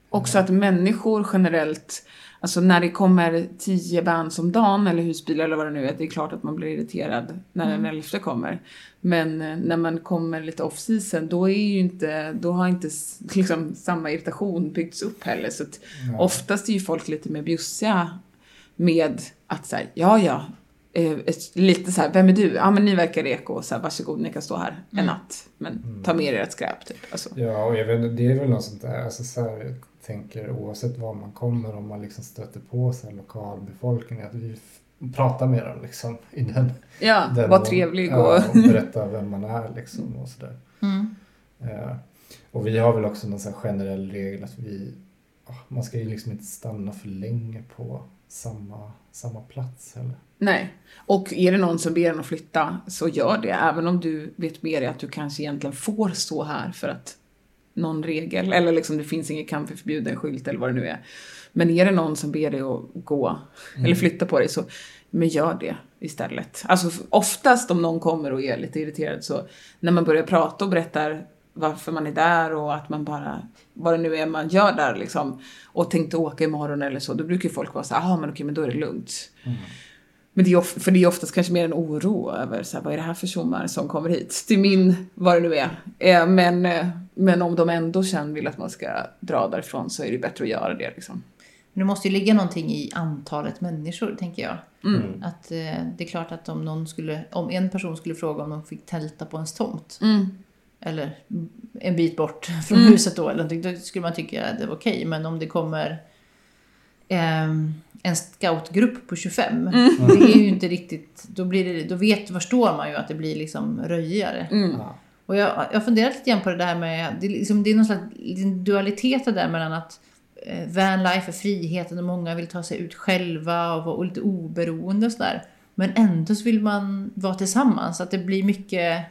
Också att människor generellt, alltså när det kommer tio bands om dagen eller husbilar eller vad det nu är, det är klart att man blir irriterad när Mm. den elfte kommer. Men eh, när man kommer lite off season, då är ju inte, då har inte *laughs* liksom samma irritation byggts upp heller. Så att Ja. oftast är ju folk lite mer bjussiga med att säga ja ja, eh, ett- lite så här, vem är du? Ja men ni verkar reko, så här, varsågod ni kan stå här en Mm. natt. Men ta med er ert skräp typ. Alltså. Ja, och jag vet, det är väl något sånt där, alltså så här, tänker oavsett var man kommer, om man liksom stöter på här lokalbefolkningen, att vi pratar med dem liksom i den. Ja, den var trevlig ja, och... och berätta vem man är liksom och sådär. Mm. Eh, och vi har väl också någon sån generell regel att vi, man ska ju liksom inte stanna för länge på samma, samma plats heller. Nej. Och är det någon som ber en att flytta, så gör det. Även om du vet med dig att du kanske egentligen får stå här för att någon regel, eller liksom det finns ingen campingförbjuden skylt eller vad det nu är. Men är det någon som ber dig att gå, eller flytta på dig, så men gör det istället. Alltså oftast om någon kommer och är lite irriterad så, när man börjar prata och berättar varför man är där och att man bara, vad det nu är man gör där liksom, och tänkte åka imorgon eller så, då brukar ju folk vara så här, ah men okej, men då är det lugnt. Men det är, of- för det är oftast kanske mer en oro över så här, vad är det här för tjommar som kommer hit till min, vad det nu är. Eh, men, eh, men om de ändå sen vill att man ska dra därifrån så är det bättre att göra det liksom. Men det måste ju ligga någonting i antalet människor, tänker jag. Mm. Att eh, det är klart att om någon skulle, om en person skulle fråga om de fick tälta på ens tomt, Mm. eller en bit bort *laughs* från Mm. huset då, eller då skulle man tycka att det var okej. Men om det kommer ehm, en scoutgrupp på 25, Mm. det är ju inte riktigt, då, blir det, då vet, förstår man ju att det blir liksom röjigare. Mm. Ja. Och jag har funderat lite grann på det där med, det är, liksom, det är någon slags dualitet det där mellan att eh, vanlife är friheten och många vill ta sig ut själva och vara lite oberoende och sådär. Men ändå så vill man vara tillsammans, att det blir mycket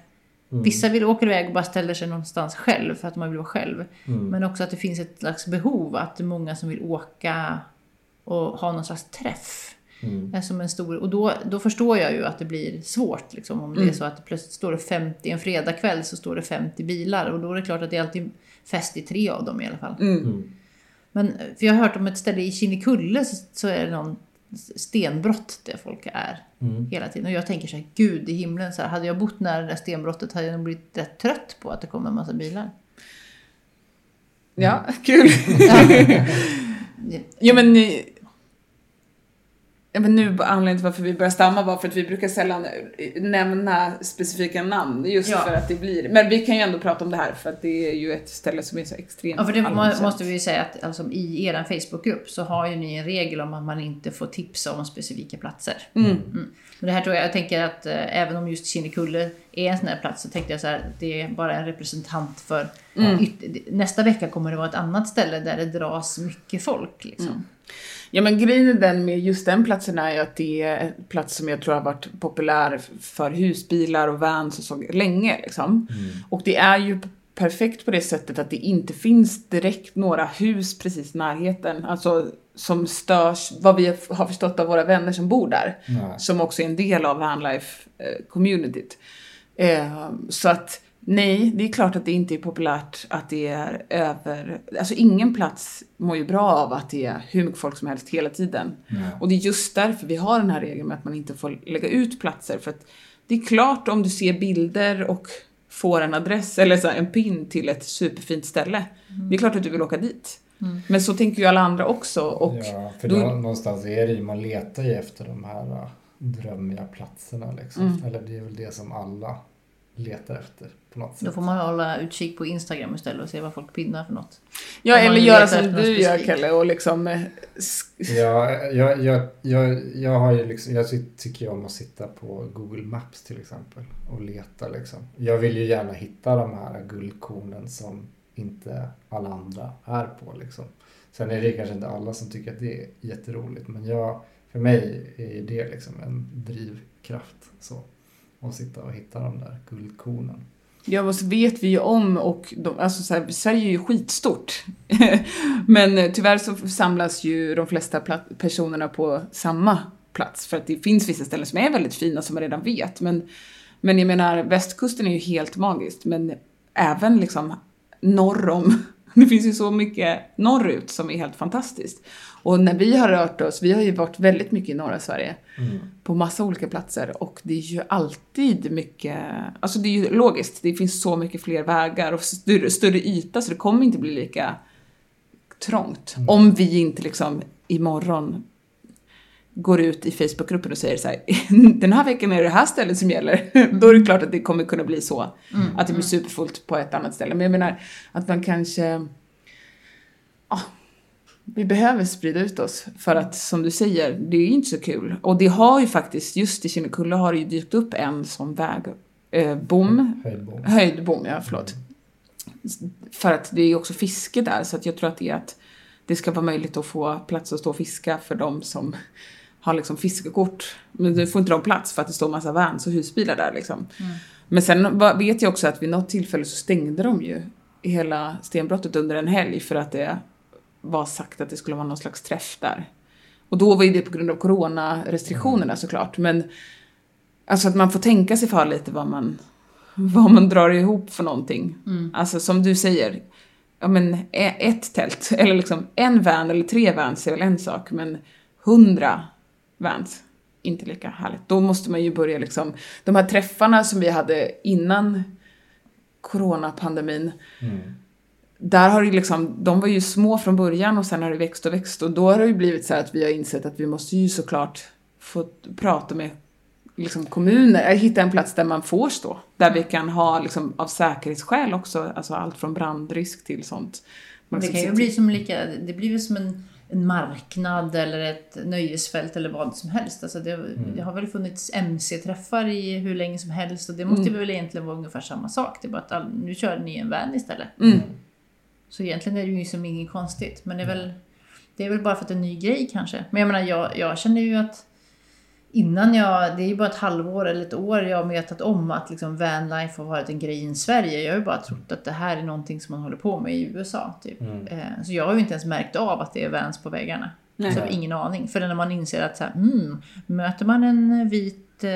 Vissa vill åka iväg och bara ställer sig någonstans själv för att man vill vara själv. Mm. Men också att det finns ett slags behov, att det är många som vill åka och ha någon slags träff. Mm. Är som en stor, och då, då förstår jag ju att det blir svårt. Liksom, om det är Mm. så att det plötsligt står det 50, en fredagkväll så står det 50 bilar. Och då är det klart att det är alltid fest i tre av dem i alla fall. Mm. Mm. Men för jag har hört om ett ställe i Kinnekulle så, så är det någon stenbrott där folk är Mm. hela tiden. Och jag tänker så här, gud i himlen, så här, hade jag bott nära det där stenbrottet hade jag nog blivit rätt trött på att det kommer en massa bilar. Ja, kul. *laughs* ja men, eh, ja, men nu anledningen till varför vi börjar stamma var för att vi brukar sällan eh, nämna specifika namn. Just Ja. för att det blir, men vi kan ju ändå prata om det här för att det är ju ett ställe som är så extremt Ja, för det allmänt måste vi ju säga att alltså, i er Facebookgrupp så har ju ni en regel om att man inte får tipsa om specifika platser. Mm. Men det här tror jag, jag tänker att eh, även om just Kinnekulle är en sån här plats så tänkte jag så här, det är bara en representant för Mm. nästa vecka kommer det vara ett annat ställe där det dras mycket folk. Liksom. Ja men grejen är den med just den platsen är ju att det är en plats som jag tror har varit populär för husbilar och vans och så länge liksom. Och det är ju perfekt på det sättet att det inte finns direkt några hus precis i närheten. Alltså som störs, vad vi har förstått av våra vänner som bor där. Nej. Som också är en del av vanlife-communityt. Eh, så att nej, det är klart att det inte är populärt att det är över... Alltså ingen plats mår ju bra av att det är hur mycket folk som helst hela tiden. Nej. Och det är just därför vi har den här regeln med att man inte får lägga ut platser. För att det är klart om du ser bilder och får en adress eller så en pin till ett superfint ställe. Det är klart att du vill åka dit. Men så tänker ju alla andra också. Och ja, för då- då, någonstans är det ju, man letar ju efter de här äh, drömmiga platserna liksom. Mm. Eller det är väl det som alla letar efter på något sätt. Då får man hålla utkik på Instagram istället och se vad folk pinnar för något. Ja, Om eller göra som du gör. Kalle och liksom... eh, Ja, jag, jag, jag, jag har ju liksom, jag ty- tycker om att sitta på Google Maps till exempel och leta liksom. Jag vill ju gärna hitta de här guldkornen som inte alla andra är på liksom. Sen är det kanske inte alla som tycker att det är jätteroligt men jag, för mig är det liksom en drivkraft så och sitta och hitta de där guldkornen. Ja, vad så vet vi ju om och de, alltså så här, Sverige är ju skitstort. *laughs* Men eh, tyvärr så samlas ju de flesta personerna på samma plats för att det finns vissa ställen som är väldigt fina som man redan vet. Men, men jag menar, västkusten är ju helt magiskt men även liksom norr om *laughs* det finns ju så mycket norrut som är helt fantastiskt. Och när vi har rört oss, vi har ju varit väldigt mycket i norra Sverige på massa olika platser och det är ju alltid mycket, alltså det är ju logiskt, det finns så mycket fler vägar och större, större yta så det kommer inte bli lika trångt. Om vi inte liksom imorgon går ut i Facebookgruppen och säger så här, *laughs* den här veckan är det här stället som gäller. *laughs* Då är det klart att det kommer kunna bli så. Att det blir superfullt på ett annat ställe. Men jag menar att man kanske, ja, vi behöver sprida ut oss för att som du säger, det är inte så kul. Och det har ju faktiskt, just i Kinnekulle har det ju dykt upp en som väg, eh, bom, Höjdbom. höjdbom, ja förlåt. För att det är ju också fiske där så att jag tror att det är att det ska vara möjligt att få plats att stå och fiska för de som har liksom fiskekort. Men nu får inte de plats för att det står massa vans och husbilar där liksom. Men sen vet jag också att vid något tillfälle så stängde de ju hela stenbrottet under en helg för att det var sagt att det skulle vara någon slags träff där. Och då var ju det på grund av coronarestriktionerna såklart. Men alltså att man får tänka sig för lite vad man, vad man drar ihop för någonting. Alltså som du säger, ja men e- ett tält, *laughs* eller liksom en van eller tre vans är väl en sak, men hundra vans, inte lika härligt. Då måste man ju börja liksom, de här träffarna som vi hade innan coronapandemin, Mm. Där har det liksom, de var ju små från början och sen har det växt och växt och då har det ju blivit så här att vi har insett att vi måste ju såklart få prata med liksom kommuner, äh, hitta en plats där man får stå. Där vi kan ha liksom av säkerhetsskäl också, alltså allt från brandrisk till sånt. Man Det kan ju bli som lika, det blir väl som en, en marknad eller ett nöjesfält eller vad som helst. Alltså det, det har väl funnits MC-träffar i hur länge som helst och det måste väl egentligen vara ungefär samma sak. Det är bara att all, nu kör ni en van istället. Mm. Så egentligen är det ju som inget konstigt. Men det är väl, det är väl bara för att det är en ny grej kanske. Men jag menar, jag, jag känner ju att innan jag, det är ju bara ett halvår eller ett år jag har vetat om att liksom vanlife har varit en grej i Sverige. Jag har ju bara trott att det här är någonting som man håller på med i USA. Typ. Eh, Så jag har ju inte ens märkt av att det är vans på väggarna. Nej. Så jag har ingen aning. För när man inser att så här, mm, möter man en vit eh,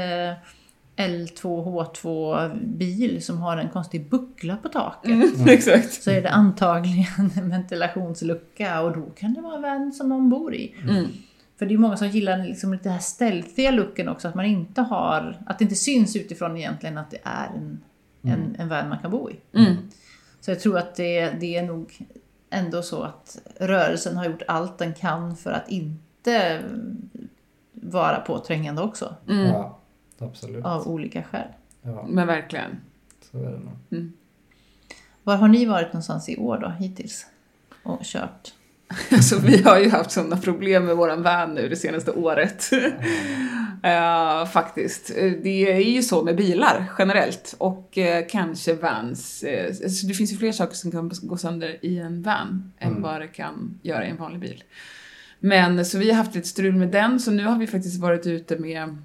L2H2-bil som har en konstig buckla på taket Mm, exakt. så är det antagligen en ventilationslucka och då kan det vara en van som någon bor i. Mm. För det är många som gillar liksom lite den här stealthiga looken också, att man inte har, att det inte syns utifrån egentligen att det är en, en, en van man kan bo i. Mm. Så jag tror att det, det är nog ändå så att rörelsen har gjort allt den kan för att inte vara påträngande också, Mm. Ja, absolut. av olika skäl. Ja, Men verkligen. så är det nog. Var har ni varit någonstans i år då, hittills? Och kört? *laughs* Alltså, vi har ju haft sådana problem med våran van nu det senaste året. Eh, *laughs* faktiskt. Eh, Det är ju så med bilar generellt och eh, kanske vans. Så det finns ju fler saker som kan gå sönder i en van än Mm. vad det kan göra i en vanlig bil. Men så vi har haft lite strul med den, så nu har vi faktiskt varit ute med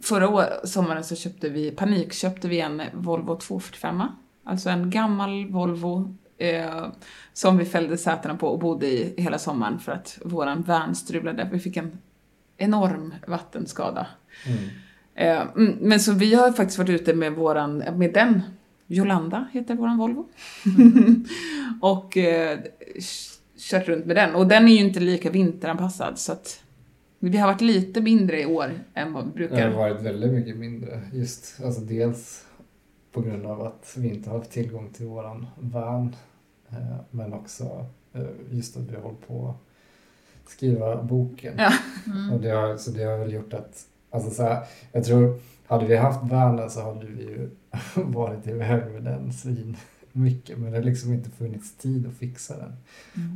Förra år, sommaren så köpte vi, panikköpte vi en Volvo 245. Alltså en gammal Volvo eh, som vi fällde sätena på och bodde i hela sommaren för att våran van strulade. Vi fick en enorm vattenskada. Mm. Eh, mm, men så vi har faktiskt varit ute med våran, med den, Jolanda heter våran Volvo. *laughs* och eh, kört runt med den. Och den är ju inte lika vinteranpassad så att vi har varit lite mindre i år än vad vi Det brukar. har varit väldigt mycket mindre. Just alltså dels på grund av att vi inte har haft tillgång till våran van. Eh, men också eh, just att vi har hållit på att skriva boken. Ja. Och det har, så det har väl gjort att, alltså så här, jag tror, hade vi haft vanen så hade vi ju *laughs* varit iväg med den svin mycket. Men det har liksom inte funnits tid att fixa den.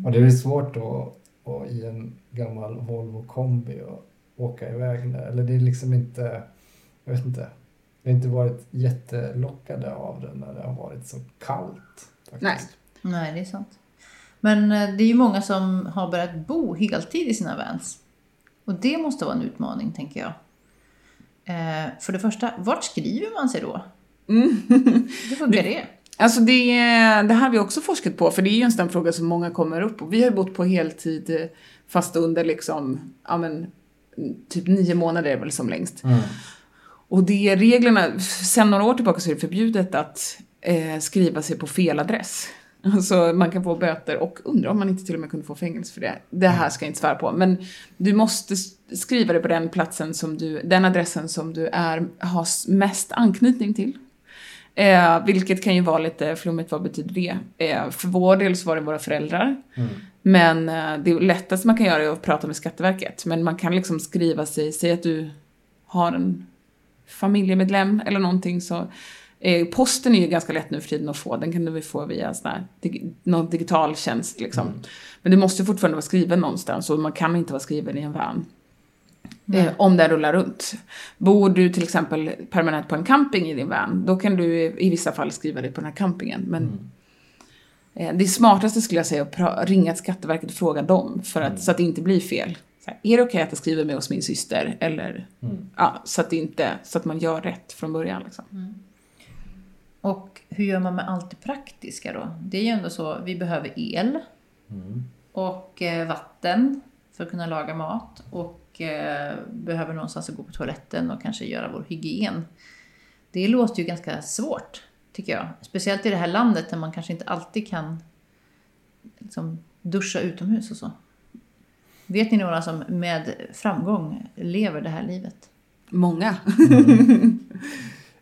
Och det är svårt då att i en gammal Volvo kombi och åka iväg där. Eller det är liksom inte, jag vet inte. Vi har inte varit jättelockade av den när det har varit så kallt. Faktiskt. Nej. Nej, det är sant. Men eh, det är ju många som har börjat bo heltid i sina vans. Och det måste vara en utmaning, tänker jag. Eh, för det första, vart skriver man sig då? Mm. Hur funkar det? Alltså det, det här har vi också forskat på, för det är ju en sån fråga som många kommer upp och Vi har ju bott på heltid eh, fast under liksom, ja men, typ nio månader är väl som längst. Mm. Och det är reglerna, sen några år tillbaka så är det förbjudet att eh, skriva sig på fel adress. Alltså man kan få böter och undra om man inte till och med kunde få fängelse för det. Det här ska jag inte svära på. Men du måste skriva det på den platsen som du, den adressen som du är, har mest anknytning till. Eh, vilket kan ju vara lite flummigt, vad betyder det? Eh, för vår del så var det våra föräldrar. Mm. Men eh, det lättaste man kan göra är att prata med Skatteverket. Men man kan liksom skriva sig, säg att du har en familjemedlem eller någonting så eh, Posten är ju ganska lätt nu för tiden att få, den kan du väl få via sån här, dig, någon digital tjänst liksom. Mm. Men det måste fortfarande vara skriven någonstans och man kan inte vara skriven i en van. Eh, om det rullar runt. Bor du till exempel permanent på en camping i din van, då kan du i vissa fall skriva dig på den här campingen. Men Mm. Eh, Det smartaste skulle jag säga är att ringa till Skatteverket och fråga dem för att, Mm. så att det inte blir fel. Här, är det okej att jag skriver med hos min syster? Eller, Mm. ja, så att, inte, så att man gör rätt från början. Liksom. Och hur gör man med allt det praktiska då? Det är ju ändå så, vi behöver el Mm. och eh, vatten för att kunna laga mat och eh, behöver någonstans att gå på toaletten och kanske göra vår hygien. Det låter ju ganska svårt, tycker jag. Speciellt i det här landet där man kanske inte alltid kan liksom, duscha utomhus och så. Vet ni några som med framgång lever det här livet? Många. *laughs*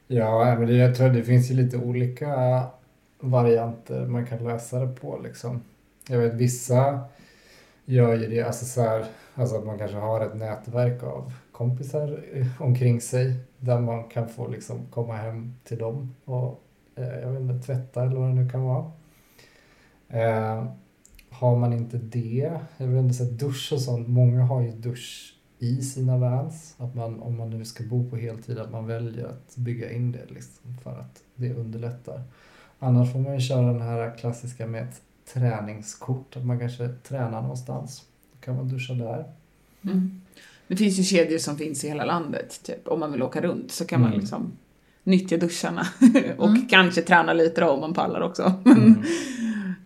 Ja, men det, jag tror det finns ju lite olika varianter man kan lösa det på liksom. Jag vet vissa gör ju det, alltså så här, alltså att man kanske har ett nätverk av kompisar omkring sig där man kan få liksom komma hem till dem och eh, jag vet inte, tvätta eller vad det nu kan vara. Eh, har man inte det, jag vet inte, så dusch och sånt, många har ju dusch i sina vans. Att man, om man nu ska bo på heltid, att man väljer att bygga in det liksom för att det underlättar. Annars får man ju köra den här klassiska med ett träningskort, att man kanske tränar någonstans. Kan man duscha där. Mm. Det finns ju kedjor som finns i hela landet. Typ. Om man vill åka runt så kan man Mm. liksom nyttja duscharna. *laughs* och Mm. kanske träna lite då om man pallar också. Mm.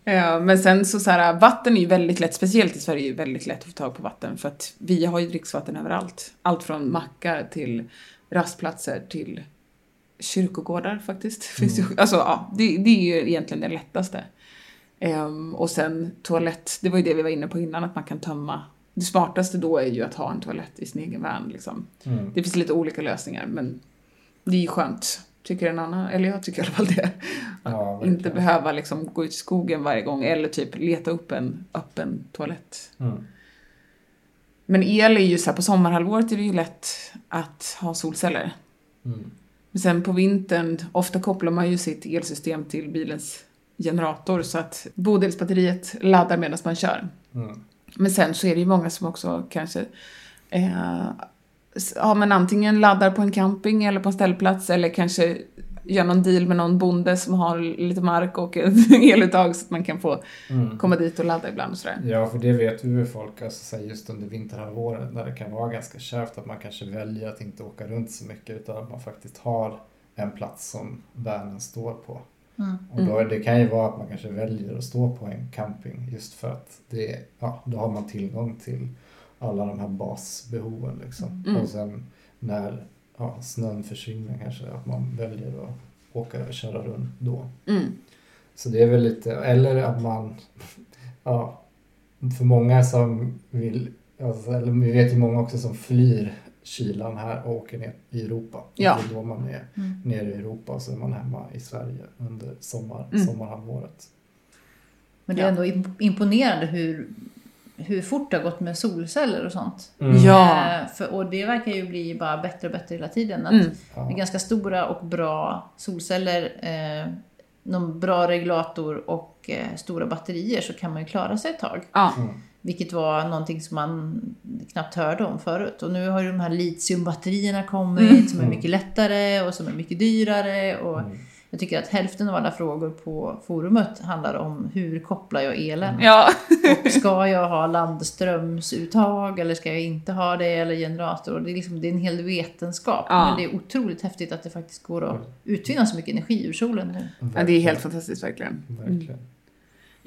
Ja, *laughs* men sen så, så här, vatten är ju väldigt lätt, speciellt i Sverige är det väldigt lätt att få tag på vatten för att vi har ju dricksvatten överallt. Allt från mackar till rastplatser till kyrkogårdar faktiskt. Finns *laughs* ju, alltså ja, det, det är ju egentligen det lättaste. Ehm, och sen toalett, det var ju det vi var inne på innan, att man kan tömma. Det smartaste då är ju att ha en toalett i sin egen van liksom. Mm. Det finns lite olika lösningar men det är ju skönt. Tycker en annan, eller jag tycker i alla fall det. Ja, Inte behöva liksom gå ut i skogen varje gång eller typ leta upp en öppen toalett. Mm. Men el är ju så här, på sommarhalvåret är det ju lätt att ha solceller. Mm. Men sen på vintern, ofta kopplar man ju sitt elsystem till bilens generator så att bodelsbatteriet laddar medan man kör. Mm. Men sen så är det ju många som också kanske eh, ja, men antingen laddar på en camping eller på en ställplats eller kanske göra någon deal med någon bonde som har lite mark och ett *laughs* eluttag så att man kan få Mm. komma dit och ladda ibland och sådär. Ja, för det vet ju folk, alltså, just under vinterhalvåret när det kan vara ganska kärvt att man kanske väljer att inte åka runt så mycket utan att man faktiskt har en plats som vanen står på. Mm. Och då, det kan ju vara att man kanske väljer att stå på en camping just för att det, ja, då har man tillgång till alla de här basbehoven liksom. Mm. Och sen när ja, snön försvinner kanske att man väljer att åka och köra runt då. Mm. Så det är väl lite, eller att man, ja, för många som vill, alltså, eller vi vet ju många också som flyr kylan här och åker ner i Europa. Ja. Det är då man är Mm. nere i Europa och så är man hemma i Sverige under sommar, Mm. sommarhalvåret. Men det är Ja. ändå imp- imponerande hur, hur fort det har gått med solceller och sånt. Ja. Eh, för, och det verkar ju bli bara bättre och bättre hela tiden. Att Mm. Med Ja. ganska stora och bra solceller, eh, någon bra regulator och eh, stora batterier så kan man ju klara sig ett tag. Ja. Mm. Vilket var någonting som man knappt hörde om förut. Och nu har ju de här litiumbatterierna kommit Mm. som är mycket lättare och som är mycket dyrare. Och Mm. jag tycker att hälften av alla frågor på forumet handlar om hur kopplar jag elen? Ja. Och ska jag ha landströmsuttag eller ska jag inte ha det eller generator? Och det, är liksom, det är en hel vetenskap. Ja. Men det är otroligt häftigt att det faktiskt går att utvinna så mycket energi ur solen nu. ja, det är helt fantastiskt verkligen. Verkligen.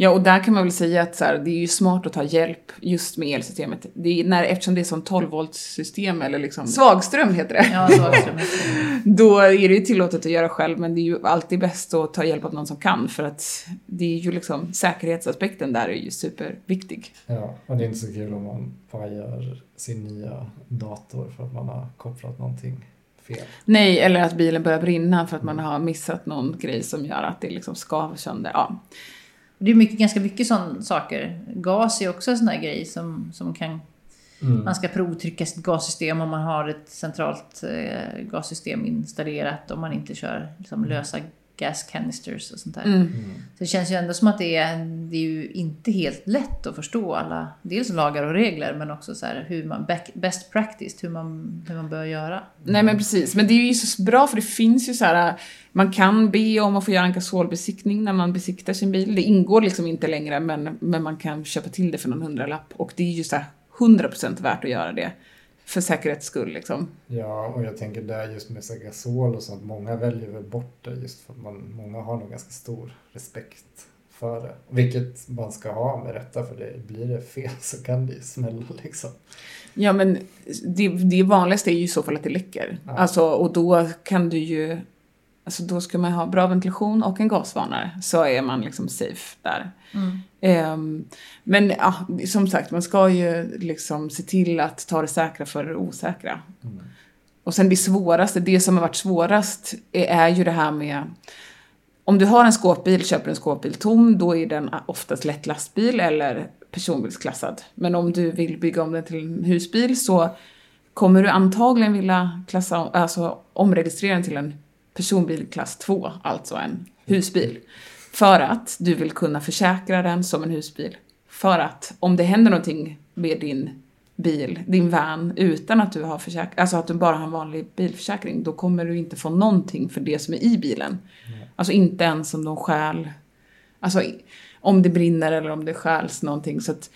Ja, och där kan man väl säga att så här, det är ju smart att ta hjälp just med elsystemet. Det är när, eftersom det är som 12 volts system eller liksom svagström heter det. *laughs* Ja, så är det. Då är det ju tillåtet att göra själv, men det är ju alltid bäst att ta hjälp av någon som kan för att det är ju liksom säkerhetsaspekten där är ju superviktig. Ja, och det är inte så kul om man pajar sin nya dator för att man har kopplat någonting fel. Nej, eller att bilen börjar brinna för att man har missat någon grej som gör att det liksom skaver sönder. Ja. Det är mycket, ganska mycket sådana saker. Gas är också en sån där grej som, som kan... Mm. Man ska provtrycka sitt gassystem om man har ett centralt eh, gassystem installerat. Om man inte kör liksom, lösa gas canisters och sånt där. Mm. Mm. Så det känns ju ändå som att det är, det är ju inte helt lätt att förstå alla, dels lagar och regler men också så här hur man, best practice, hur man, hur man bör göra. Nej men precis, men det är ju så bra för det finns ju så här, man kan be om att få göra en gasolbesiktning när man besiktar sin bil. Det ingår liksom inte längre men, men man kan köpa till det för någon hundralapp och det är ju så här 100% värt att göra det. För säkerhets skull liksom. Ja, och jag tänker där just med så gasol och sånt, många väljer väl bort det just för att man, många har nog ganska stor respekt för det. Vilket man ska ha med rätta, för det, blir det fel så kan det ju smälla liksom. Ja men det, det vanligaste är ju i så fall att det läcker. Ja. Alltså och då kan du ju, alltså då ska man ha bra ventilation och en gasvarnare så är man liksom safe där. Mm. Ehm, men ja, som sagt, man ska ju liksom se till att ta det säkra för det osäkra. Mm. Och sen det svåraste, det som har varit svårast är, är ju det här med om du har en skåpbil, köper en skåpbil tom, då är den oftast lätt lastbil eller personbilsklassad. Men om du vill bygga om den till en husbil så kommer du antagligen vilja klassa, alltså omregistrera den till en personbil klass 2, alltså en husbil. För att du vill kunna försäkra den som en husbil. För att om det händer någonting med din bil, din van, utan att du har försäkring, alltså att du bara har en vanlig bilförsäkring, då kommer du inte få någonting för det som är i bilen. Alltså inte ens om de stjäl, alltså om det brinner eller om det stjäls någonting. Så att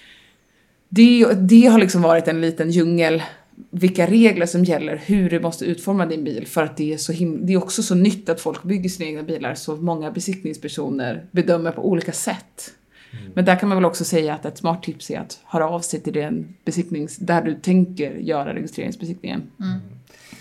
det, det har liksom varit en liten djungel, vilka regler som gäller, hur du måste utforma din bil. För att det är, så him- det är också så nytt att folk bygger sina egna bilar, så många besiktningspersoner bedömer på olika sätt. Men där kan man väl också säga att ett smart tips är att höra av sig till den besiktnings, där du tänker göra registreringsbesiktningen. Mm.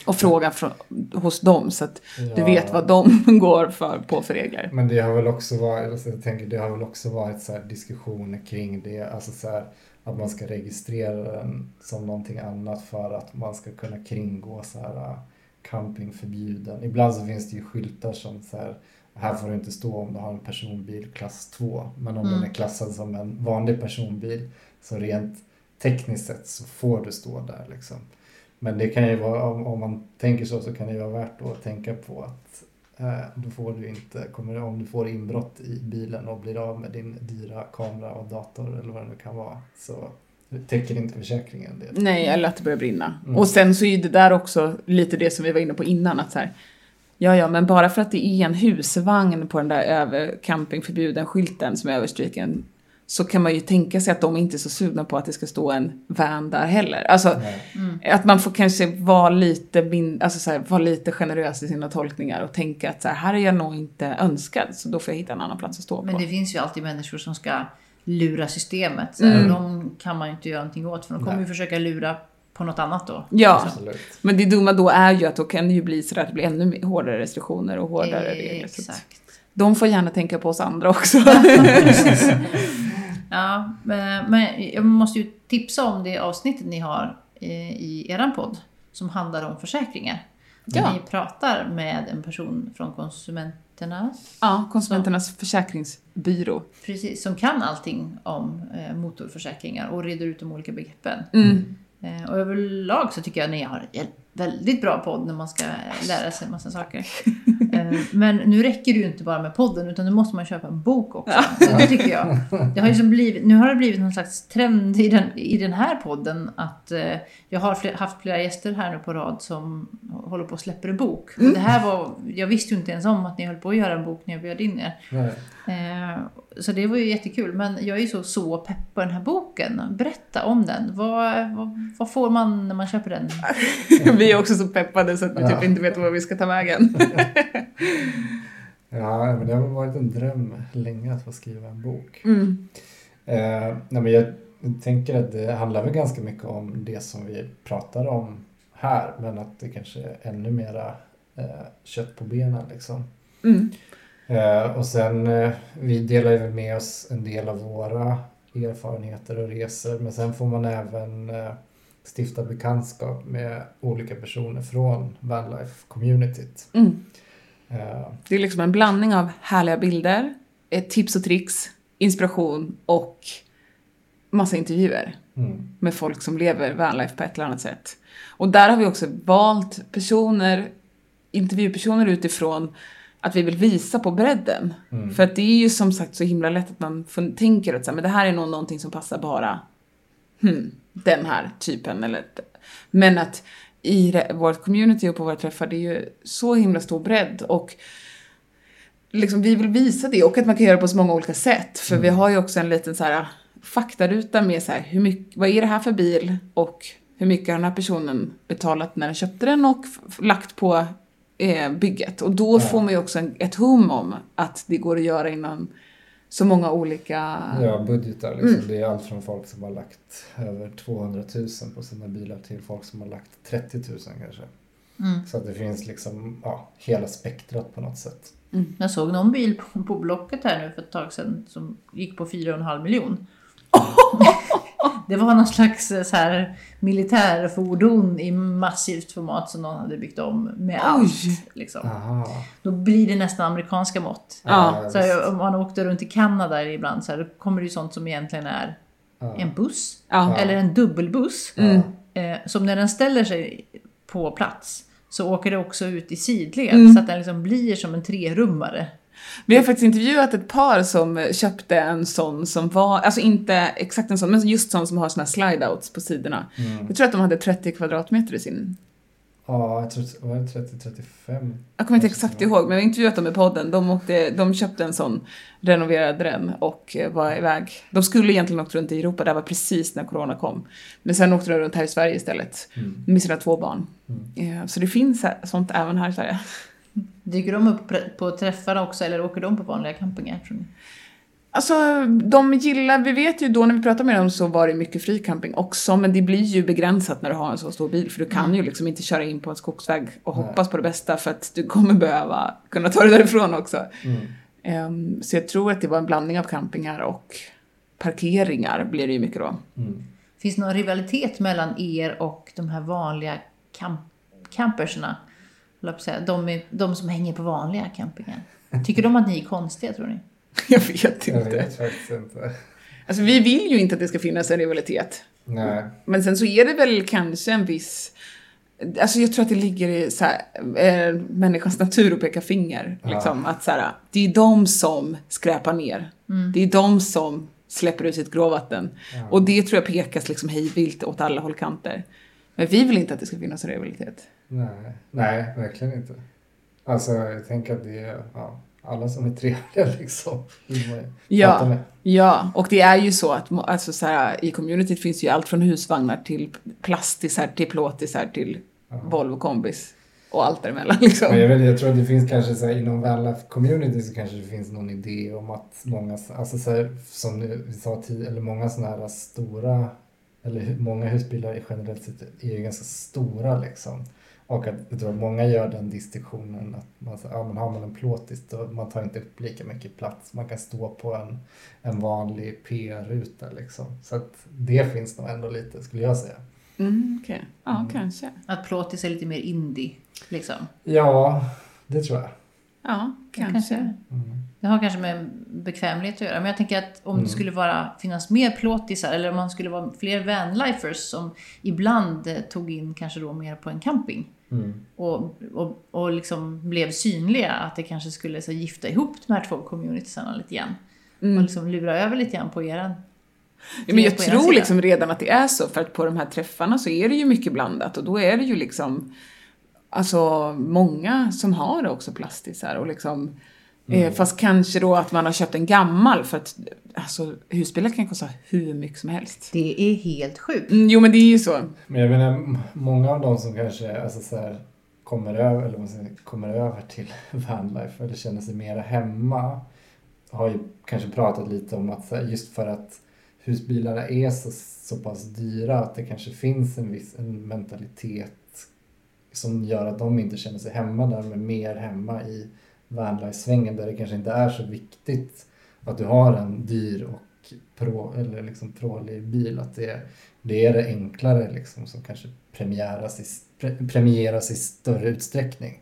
Och fråga från, hos dem så att du Ja. vet vad de *laughs* går för, på för regler. Men det har väl också varit, alltså jag tänker, det har väl också varit så här diskussioner kring det, alltså så här, att man ska registrera den som någonting annat för att man ska kunna kringgå så här äh, campingförbjuden. Ibland så finns det ju skyltar som så här, här får du inte stå om du har en personbil klass 2. Men om Mm. den är klassad som en vanlig personbil så rent tekniskt sett så får du stå där liksom. Men det kan ju vara, om, om man tänker så, så kan det ju vara värt att tänka på att då får du inte, kommer, om du får inbrott i bilen och blir av med din dyra kamera och dator eller vad det nu kan vara så täcker inte försäkringen det. Nej, eller att det börjar brinna. Mm. Och sen så är det där också lite det som vi var inne på innan, att så här, Ja, ja, men bara för att det är en husvagn på den där över campingförbuden-skylten som är överstryken så kan man ju tänka sig att de inte är så sugna på att det ska stå en van där heller. Alltså, Nej. att man får kanske vara lite, min, alltså så här, vara lite generös i sina tolkningar och tänka att så här, här är jag nog inte önskad, så då får jag hitta en annan plats att stå Men på. det finns ju alltid människor som ska lura systemet. Så här, Mm. De kan man ju inte göra någonting åt för de kommer Nej. ju försöka lura på något annat då. Ja, Absolut. men det dumma då är ju att då kan det ju bli så att det blir ännu hårdare restriktioner och hårdare regler. Exakt. de får gärna tänka på oss andra också. *laughs* *laughs* Ja, men jag måste ju tipsa om det avsnittet ni har eh, i eran podd som handlar om försäkringar. Ja. Ni pratar med en person från konsumenternas, ja, Konsumenternas försäkringsbyrå. precis, som kan allting om eh, motorförsäkringar och reder ut de olika begreppen. Mm. Eh, och överlag så tycker jag ni har en väldigt bra podd när man ska lära sig en massa saker. *laughs* Eh, men nu räcker det ju inte bara med podden utan nu måste man köpa en bok också. Så det tycker jag. Det har liksom blivit, nu har det blivit någon slags trend i den, i den här podden att eh, jag har haft flera gäster här nu på rad som håller på och släpper en bok. Och det här var, jag visste ju inte ens om att ni höll på att göra en bok när jag bjöd in er. Nej. Så det var ju jättekul. Men jag är ju så, så pepp på den här boken. Berätta om den. Vad, vad, vad får man när man köper den? *laughs* Vi är också så peppade så att vi typ Ja. inte vet var vi ska ta vägen. *laughs* Ja, men det har varit en dröm länge att få skriva en bok. Mm. Eh, nej, men jag tänker att det handlar väl ganska mycket om det som vi pratar om här, men att det kanske är ännu mera eh, kött på benen liksom. Mm. Eh, och sen, eh, vi delar ju med oss en del av våra erfarenheter och resor, men sen får man även eh, stifta bekantskap med olika personer från vanlife-communityt. Mm. Det är liksom en blandning av härliga bilder, tips och tricks, inspiration och massa intervjuer mm, med folk som lever vanlife på ett eller annat sätt. Och där har vi också valt personer, intervjupersoner utifrån att vi vill visa på bredden. mm, För att det är ju som sagt så himla lätt att man tänker att så här, men det här är nog någonting som passar bara hmm, den här typen. Eller, men att i vårt community och på våra träffar, det är ju så himla stor bredd. Och liksom, vi vill visa det och att man kan göra det på så många olika sätt. För vi har ju också en liten så här, faktaruta med så här, hur mycket, vad är det här för bil och hur mycket har den här personen betalat när den köpte den och lagt på eh, bygget. Och då Ja. får man ju också en, ett hum om att det går att göra inom så många olika... Ja, budgetar liksom. Mm. Det är allt från folk som har lagt över 200 000 på sina bilar till folk som har lagt 30 000 kanske. Mm. Så att det finns liksom, ja, hela spektrat på något sätt. Jag såg någon bil på, på Blocket här nu för ett tag sedan som gick på 4,5 miljon. Det var någon slags eh, så här militärfordon i massivt format som någon hade byggt om med allt. Liksom. Aha. Då blir det nästan amerikanska mått. Ja, Så här, om man åkte runt i Kanada ibland så här, då kommer det ju sånt som egentligen är ja. en buss. Ja. Eller en dubbelbuss. Mm. Eh, som när den ställer sig på plats så åker det också ut i sidled Mm. så att den liksom blir som en trerummare. Vi har faktiskt intervjuat ett par som köpte en sån som var, alltså inte exakt en sån, men just sån som har såna här slide-outs på sidorna. Mm. Jag tror att de hade 30 kvadratmeter i sin. Ja, jag tror var det 30-35? Jag kommer inte exakt ihåg, men vi har intervjuat dem i podden. De, åkte, de köpte en sån, renoverade den och eh, var iväg. De skulle egentligen åkt runt i Europa, det var precis när corona kom. Men sen åkte de runt här i Sverige istället Mm. med sina två barn. Mm. Eh, Så det finns sånt även här i Sverige. Dyker de upp på- träffarna också eller åker de på vanliga campingar? Tror ni? Alltså, de gillar, vi vet ju då när vi pratade med dem så var det mycket fricamping också, men det blir ju begränsat när du har en så stor bil, för du kan ju liksom inte köra in på en skogsväg och Nej. hoppas på det bästa för att du kommer behöva kunna ta dig därifrån också. Mm. Ehm, så jag tror att det var en blandning av campingar och parkeringar blir det ju mycket då. Mm. Finns det någon rivalitet mellan er och de här vanliga camp camperserna? De, är, de som hänger på vanliga campingar. Tycker de att ni är konstiga tror ni? *laughs* Jag vet Jag inte. vet faktiskt inte. Alltså vi vill ju inte att det ska finnas en rivalitet. Nej. Men sen så är det väl kanske en viss... Alltså jag tror att det ligger i så här, eh, människans natur att peka finger. Ja. Liksom, att så här, det är de som skräpar ner. Det är de som släpper ut sitt gråvatten. Ja. Och det tror jag pekas liksom hejvilt åt alla hållkanter. Men vi vill inte att det ska finnas rivalitet. Nej. Nej, verkligen inte. Alltså jag tänker att det är ja, alla som är trevliga *laughs* liksom. Ja, ja, och det är ju så att alltså, så här, i communityt finns ju allt från husvagnar till plastisar till plåtisar till Volvo kombis och allt däremellan liksom. Men jag, vet, jag tror att det finns kanske så här, inom vanlife community så kanske det finns någon idé om att många, alltså så här, som vi sa tidigare, eller många sådana här stora, eller många husbilar är generellt sett är ju ganska stora liksom. Och att jag tror att många gör den distinktionen att man, ja, men har man en plåtis då man tar inte upp lika mycket plats. Man kan stå på en, en vanlig PR-ruta liksom. Så att det finns nog ändå lite skulle jag säga. Mm, okej. Ja, kanske. Att plåtis är lite mer indie, liksom. Ja, det tror jag. Ja, kanske. Kanske. Mm. Det har kanske med bekvämlighet att göra. Men jag tänker att om Mm. det skulle vara, finnas mer plåtisar eller om man skulle vara fler vanlifers som ibland eh, tog in kanske då mer på en camping Mm. och, och, och liksom blev synliga. Att det kanske skulle så, gifta ihop de här två communitiesarna lite grann. Och Mm. liksom lura över lite grann på eran. Ja, men jag tror liksom redan att det är så, för att på de här träffarna så är det ju mycket blandat och då är det ju liksom Alltså många som har också plastisar och liksom eh, Fast kanske då att man har köpt en gammal för att alltså husbilar kan kosta hur mycket som helst. Det är helt sjukt. Mm, jo men det är ju så. Men jag menar, många av de som kanske alltså så här, kommer, över, eller säger, kommer över till *laughs* vanlife eller känner sig mera hemma har ju kanske pratat lite om att så här, just för att husbilarna är så, så pass dyra att det kanske finns en viss en mentalitet som gör att de inte känner sig hemma där men mer hemma i vanlife-svängen där det kanske inte är så viktigt att du har en dyr och pro, eller liksom prålig bil. Att det, det är det enklare liksom som kanske premieras i, pre, premieras i större utsträckning.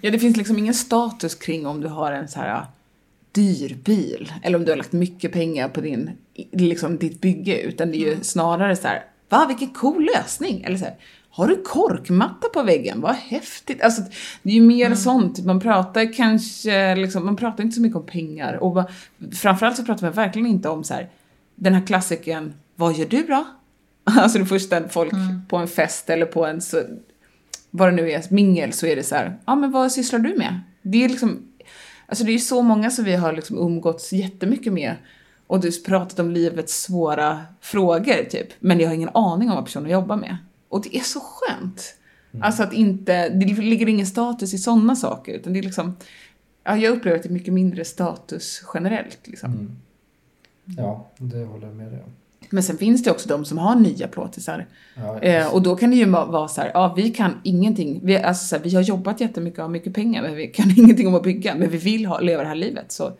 Ja det finns liksom ingen status kring om du har en så här dyr bil eller om du har lagt mycket pengar på din, liksom ditt bygge utan det är ju snarare så här, va vilken cool lösning! Eller så här, har du korkmatta på väggen? Vad häftigt! Alltså, det är ju mer sånt. Man pratar kanske, liksom, man pratar inte så mycket om pengar. Och va- framförallt så pratar man verkligen inte om så här, den här klassiken, vad gör du då? *laughs* Alltså det första folk på en fest eller på en, så, vad det nu är, mingel, så är det så här, ja men vad sysslar du med? Det är liksom, alltså det är ju så många som vi har liksom umgåtts jättemycket med och du pratat om livets svåra frågor typ, men jag har ingen aning om vad personen jobbar med. Och det är så skönt. Alltså att inte, det ligger ingen status i sådana saker, utan det är liksom, ja, jag upplever att det är mycket mindre status generellt liksom. Mm. Ja, det håller jag med dig om. Men sen finns det också de som har nya plåtisar. Ja, Eh, och då kan det ju va- vara så här, ja vi kan ingenting, vi, alltså så här, vi har jobbat jättemycket och har mycket pengar men vi kan *laughs* ingenting om att bygga, men vi vill ha, leva det här livet så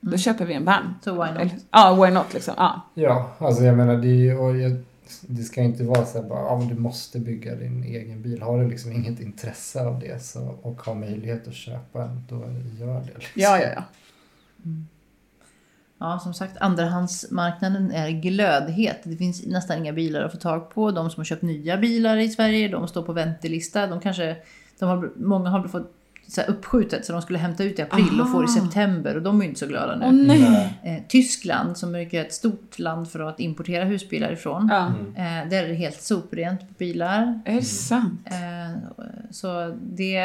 då köper vi en van. Så why not? Eller- Ja, why not liksom. Ja. Ja, alltså jag menar det är ju, och jag, det ska inte vara så här bara, ja men du måste bygga din egen bil. Har du liksom inget intresse av det så, och har möjlighet att köpa en, då gör det. Liksom. ja, ja, ja. Ja, som sagt, andrahandsmarknaden är glödhet. Det finns nästan inga bilar att få tag på. De som har köpt nya bilar i Sverige, de står på väntelista. De kanske, de har, många har fått så här uppskjutet så de skulle hämta ut i april och får i Aha. september och de är ju inte så glada nu. Åh nej. Eh, Tyskland, som är ett stort land för att importera husbilar ifrån. Ja. Eh, där är det helt soprent på bilar. Är det sant? Eh, så det,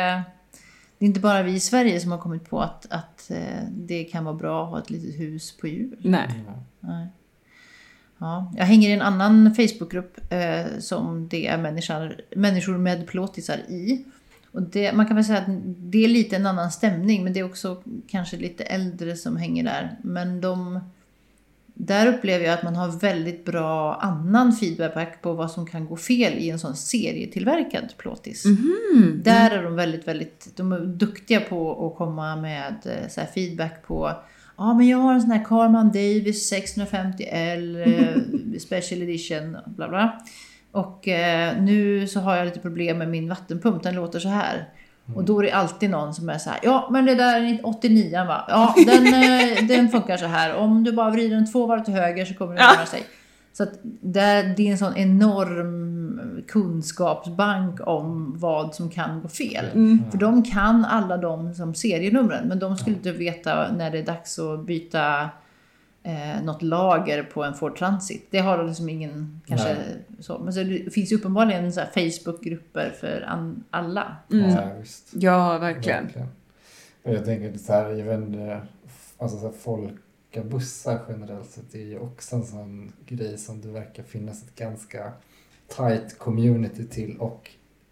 det är inte bara vi i Sverige som har kommit på att, att eh, det kan vara bra att ha ett litet hus på hjul. Nej. Nej. Ja, jag hänger i en annan Facebookgrupp eh, som det är människor, människor med plåtisar i. Och det, man kan väl säga att det är lite en annan stämning men det är också kanske lite äldre som hänger där. Men de, där upplever jag att man har väldigt bra annan feedback på vad som kan gå fel i en sån serietillverkad plåtis. Mhm. Där är de väldigt, väldigt de är duktiga på att komma med eh, så feedback på Ja, men jag har en sån här Carman Davis 650L eh, *laughs* Special Edition, bla bla. Och eh, nu så har jag lite problem med min vattenpump, den låter så här. Och då är det alltid någon som är så här, ja men det där är 89 va? Ja, den, eh, den funkar så här. Om du bara vrider den två varv till höger så kommer den Ja. röra sig. Så att det, det är en sån enorm kunskapsbank om vad som kan gå fel. För de kan alla de som serienumren, men de skulle inte veta när det är dags att byta eh, något lager på en Ford Transit. Det har liksom ingen kanske Nej. så. Men så det finns ju uppenbarligen så här Facebookgrupper för an, alla. Mm. Ja, visst. Ja, verkligen. Och jag tänker så här, jag vet inte, alltså så här, folkabussar generellt sett är ju också en sån grej som det verkar finnas ett ganska tight community till och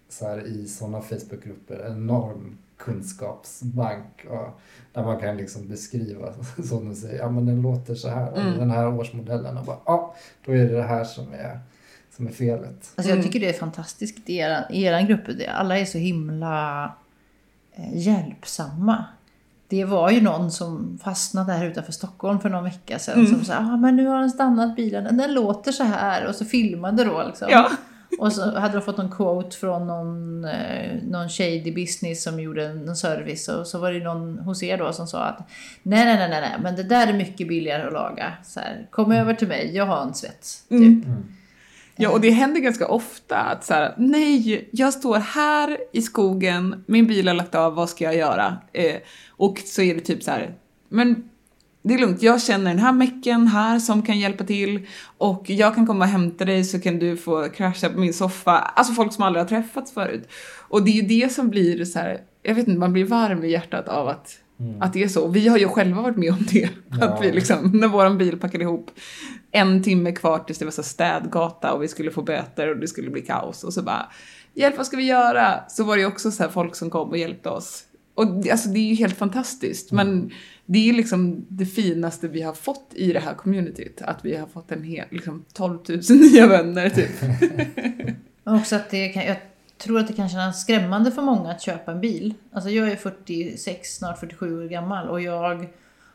så här i sådana Facebookgrupper enorm kunskapsbank och där man kan liksom beskriva *laughs* som du säger, ja men den låter så här, Mm. den här årsmodellen och bara, ja, då är det det här som är, som är felet. Alltså Mm. jag tycker det är fantastiskt i er, i er grupp. Alla är så himla eh, hjälpsamma. Det var ju någon som fastnade här utanför Stockholm för någon vecka sedan. Mm. Som sa, ah, men nu har den stannat bilen. Den låter så här. Och så filmade då liksom. Ja. Och så hade de fått en quote från någon, eh, någon shady business som gjorde en service. Och så var det någon hos er då som sa att nej, nej, nej, nej, nej men det där är mycket billigare att laga. Så här, Kom över till mig, jag har en svets. Typ. Mm. Ja, och det händer ganska ofta att så här, nej, jag står här i skogen, min bil har lagt av, vad ska jag göra? Eh, och så är det typ så här, men det är lugnt, jag känner den här mecken här som kan hjälpa till och jag kan komma och hämta dig så kan du få krascha på min soffa. Alltså folk som aldrig har träffats förut. Och det är ju det som blir så här, jag vet inte, man blir varm i hjärtat av att, att det är så. Vi har ju själva varit med om det. Ja. Att vi liksom, när våran bil packade ihop en timme kvar tills det var så städgata och vi skulle få böter och det skulle bli kaos och så bara Hjälp, vad ska vi göra? Så var det ju också så folk som kom och hjälpte oss. Och det, alltså det är ju helt fantastiskt. Men det är liksom det finaste vi har fått i det här communityt. Att vi har fått en hel, liksom 12 000 *laughs* nya vänner typ. *laughs* Men också att det kan, jag tror att det kan kännas skrämmande för många att köpa en bil. Alltså jag är 46, snart 47 år gammal och jag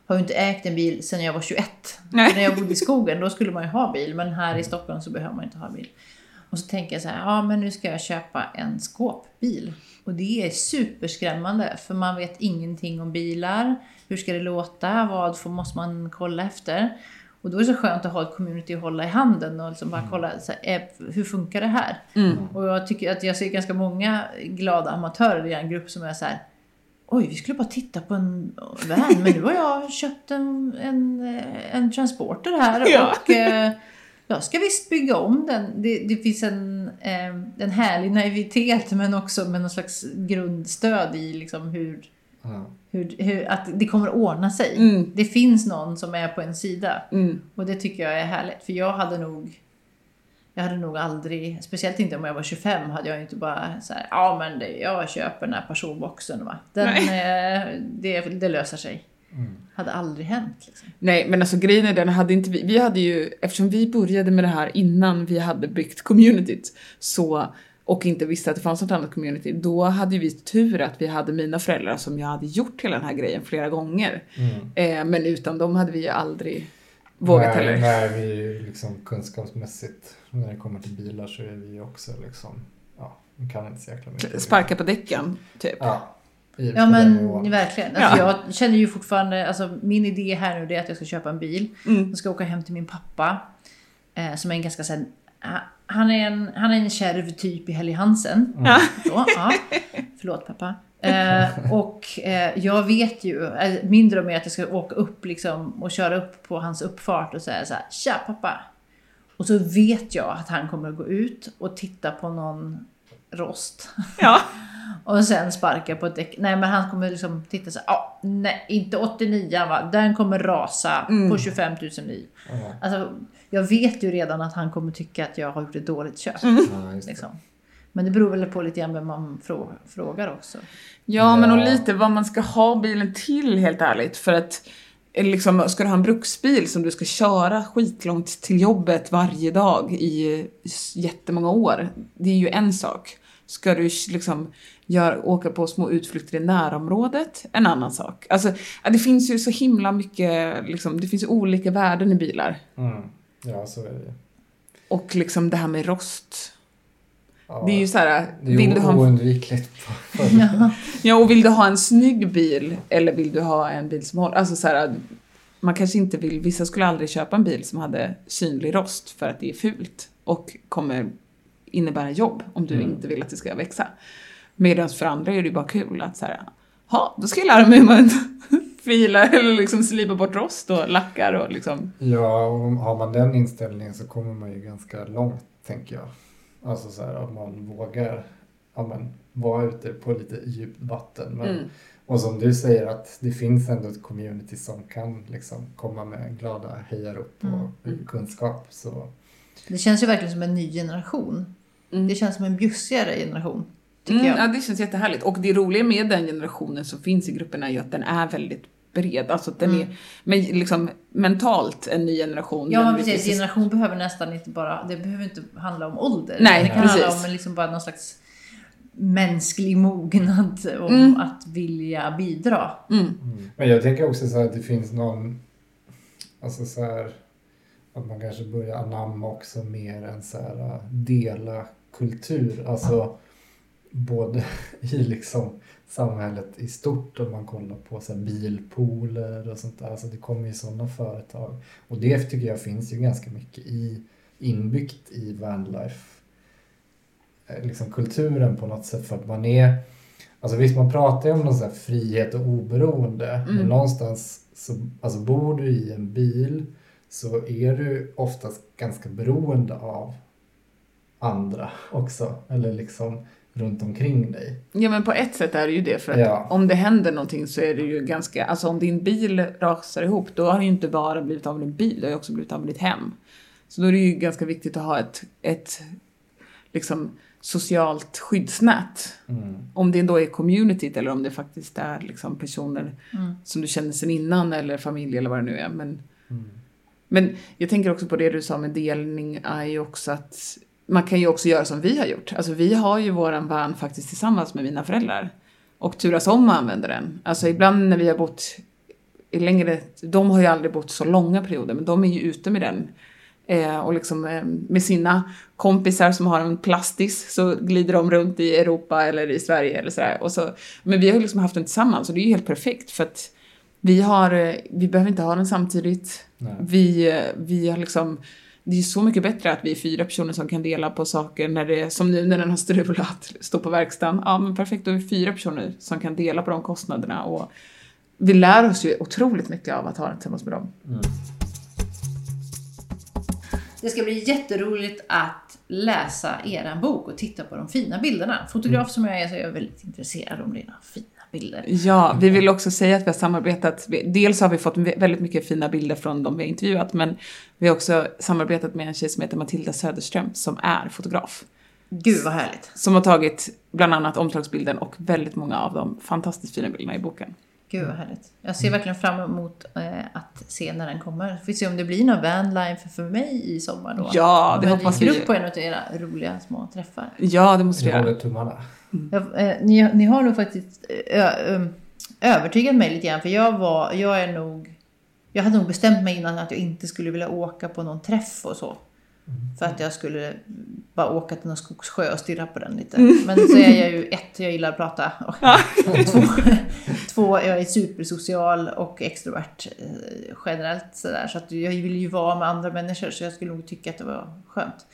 har ju inte ägt en bil sedan jag var 21. Nej. När jag bodde i skogen då skulle man ju ha bil men här i Stockholm så behöver man inte ha bil. Och så tänker jag så här, ja men nu ska jag köpa en skåpbil. Och det är superskrämmande för man vet ingenting om bilar. Hur ska det låta? Vad får, måste man kolla efter? Och då är det så skönt att ha ett community att hålla i handen och liksom bara kolla, så här, eh, hur funkar det här? Och jag tycker att jag ser ganska många glada amatörer i en grupp som är så här. Oj, vi skulle bara titta på en van, men nu har jag *laughs* köpt en, en, eh, en transporter här Ja. och eh, jag ska visst bygga om den. Det, det finns en, eh, en härlig naivitet men också med någon slags grundstöd i liksom hur, Ja. Hur, hur, att det kommer att ordna sig. Mm. Det finns någon som är på en sida. Mm. Och det tycker jag är härligt. För jag hade nog jag hade nog aldrig, speciellt inte om jag var 25, hade jag inte bara så här, ja men det, jag köper den här personboxen va. Den, eh, det, det löser sig. Hade aldrig hänt liksom. Nej, men alltså grejen är den, hade inte vi, vi hade ju, eftersom vi började med det här innan vi hade byggt communityt, så, och inte visste att det fanns något annat community, då hade vi tur att vi hade mina föräldrar som jag hade gjort hela den här grejen flera gånger. Eh, men utan dem hade vi ju aldrig vågat nej, heller. Nej, vi är ju liksom kunskapsmässigt, när det kommer till bilar så är vi ju också liksom, ja, vi kan inte så jäkla mycket. Sparka på däcken, typ. Ja, Ja men verkligen. Alltså, Ja. Jag känner ju fortfarande, alltså min idé här nu är att jag ska köpa en bil. Mm. Jag ska åka hem till min pappa. Eh, som är en ganska såhär, han är en, han är en kärv typ i Helly Hansen. *laughs* Så, ja. Förlåt pappa. Eh, och eh, jag vet ju, eh, min dröm är att jag ska åka upp liksom och köra upp på hans uppfart och säga så här, Tja pappa! Och så vet jag att han kommer att gå ut och titta på någon rost. Ja. *laughs* Och sen sparka på ett däck. Nej men han kommer liksom titta så ja, nej inte 89 va, den kommer rasa på 25 000 mil. Ja, Alltså, jag vet ju redan att han kommer tycka att jag har gjort ett dåligt köp. det. Liksom. Men det beror väl på lite grann vem man frå- frågar också. Ja, men och lite vad man ska ha bilen till helt ärligt. För att eh, liksom, ska du ha en bruksbil som du ska köra skitlångt till jobbet varje dag i jättemånga år. Det är ju en sak. Ska du liksom gör, åka på små utflykter i närområdet, en annan sak. Alltså, det finns ju så himla mycket, liksom, det finns ju olika värden i bilar. Mm. Ja, så är det. Och liksom det här med rost. Ja, Det är ju så här, vill du ha en oundvikligt. *laughs* Ja. Ja, och vill du ha en snygg bil eller vill du ha en bil som håller... Alltså så här, man kanske inte vill... Vissa skulle aldrig köpa en bil som hade synlig rost för att det är fult och kommer innebära jobb om du Mm. inte vill att det ska växa. Medan för andra är det bara kul att så här, ja, då ska jag lära mig hur man *laughs* fila eller liksom slipa bort rost och lackar och liksom. Ja, och har man den inställningen så kommer man ju ganska långt, tänker jag. Alltså så här, att man vågar ja, men, vara ute på lite djupt vatten. Men, Mm. Och som du säger att det finns ändå ett community som kan liksom komma med glada hejarop och Mm. kunskap. Så Det känns ju verkligen som en ny generation. Mm. Det känns som en bjussigare generation, tycker Mm, jag. ja, det känns jättehärligt. Och det roliga med den generationen som finns i gruppen är ju att den är väldigt bred. Alltså att den Mm. är men liksom mentalt en ny generation. Ja, precis. finns- Generation behöver nästan inte bara, det behöver inte handla om ålder. Nej, det kan handla precis. om liksom bara någon slags mänsklig mognad om Mm. att vilja bidra. Mm. Men jag tänker också så här att det finns någon, alltså så här, att man kanske börjar anamma också mer än så här äh, dela kultur, alltså både *laughs* i liksom samhället i stort om man kollar på så bilpooler och sånt där, alltså det kommer ju sådana företag. Och det tycker jag finns ju ganska mycket i inbyggt i vanlife eh, liksom kulturen på något sätt. För att man är Alltså visst man pratar ju om någon frihet och oberoende men Mm. någonstans så alltså bor du i en bil så är du oftast ganska beroende av andra *laughs* också. Eller liksom runt omkring dig. Ja men på ett sätt är det ju det för att Ja. om det händer någonting så är det ju ganska, alltså om din bil rasar ihop då har det ju inte bara blivit av med din bil, det har ju också blivit av med ditt hem. Så då är det ju ganska viktigt att ha ett, ett liksom socialt skyddsnät. Mm. Om det då är communityt eller om det faktiskt är liksom personer Mm. som du känner sen innan eller familj eller vad det nu är. Men, Mm. men jag tänker också på det du sa med delning är ju också att man kan ju också göra som vi har gjort. Alltså vi har ju våran van faktiskt tillsammans med mina föräldrar och turas om att använda den. Alltså ibland när vi har bott i längre, de har ju aldrig bott så långa perioder men de är ju ute med den. Eh, och liksom eh, med sina kompisar som har en plastis så glider de runt i Europa eller i Sverige eller sådär. Och så, men vi har ju liksom haft den tillsammans och det är ju helt perfekt för att vi har, eh, vi behöver inte ha den samtidigt. Nej. Vi, eh, vi har liksom, det är så mycket bättre att vi är fyra personer som kan dela på saker när det är, som nu när den har strulat, står på verkstaden. Ja men perfekt, då är vi fyra personer som kan dela på de kostnaderna och vi lär oss ju otroligt mycket av att ha den tillsammans med dem. Det ska bli jätteroligt att läsa er bok och titta på de fina bilderna. Fotograf som jag är så är jag väldigt intresserad om dina fina bilder. Ja, vi vill också säga att vi har samarbetat. Dels har vi fått väldigt mycket fina bilder från de vi har intervjuat, men vi har också samarbetat med en tjej som heter Matilda Söderström som är fotograf. Gud vad härligt. Som har tagit bland annat omslagsbilden och väldigt många av de fantastiskt fina bilderna i boken. Gud vad härligt. Jag ser verkligen fram emot eh, att se när den kommer. Får vi se om det blir någon vanlife för mig i sommar då. Ja, det jag hoppas dyker vi. upp på en av era roliga små träffar. Ja, det måste Vi vi göra. håller tummarna. Jag, eh, ni, ni har nog faktiskt eh, ö, ö, övertygat mig lite grann. För jag var, jag är nog... Jag hade nog bestämt mig innan att jag inte skulle vilja åka på någon träff och så. För att jag skulle bara åka till någon skogssjö och stirra på den lite. Men så är jag ju ett, jag gillar att prata. Och *laughs* två, två, jag är supersocial och extrovert eh, generellt sådär. Så att jag vill ju vara med andra människor så jag skulle nog tycka att det var skönt.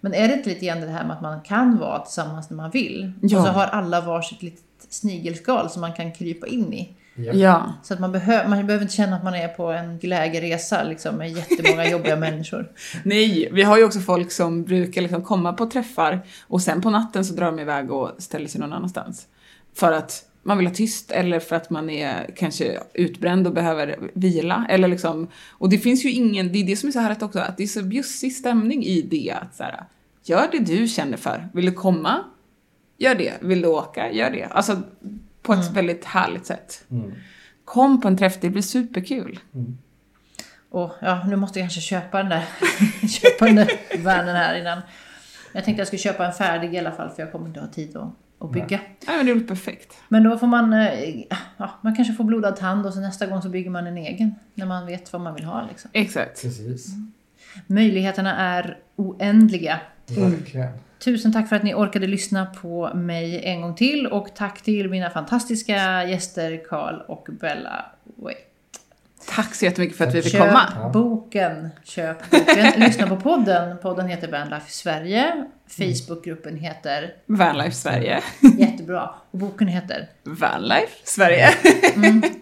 Men är det inte lite grann det här med att man kan vara tillsammans när man vill? Ja. Och så har alla varsitt litet snigelskal som man kan krypa in i. Ja. Ja, Så att man, behö man behöver inte känna att man är på en lägerresa liksom, med jättemånga *laughs* jobbiga människor. nej, vi har ju också folk som brukar liksom komma på träffar och sen på natten så drar de iväg och ställer sig någon annanstans. För att man vill ha tyst eller för att man är kanske utbränd och behöver vila. Eller liksom, och det finns ju ingen, det är det som är så härligt också, att det är så bjussig stämning i det. Att så här, gör det du känner för. Vill du komma? Gör det. Vill du åka? Gör det. Alltså på ett väldigt härligt sätt. Mm. Kom på en träff, det blir superkul. Och ja, nu måste jag kanske köpa den där, *laughs* köpa den där vanen här innan. Jag tänkte jag skulle köpa en färdig i alla fall för jag kommer inte ha tid att, att bygga. Ja, men det blir perfekt. Men då får man, eh, ja, man kanske får blodad tand och så nästa gång så bygger man en egen. När man vet vad man vill ha liksom. Exakt. Precis. Möjligheterna är oändliga. Verkligen. Tusen tack för att ni orkade lyssna på mig en gång till och tack till mina fantastiska gäster Karl och Bella Wait. Tack så jättemycket för att vi fick Köp komma. boken, köp boken. *laughs* Lyssna på podden. Podden heter Vanlife Sverige. Facebookgruppen heter Vanlife Sverige. *laughs* jättebra. Och boken heter Vanlife Sverige.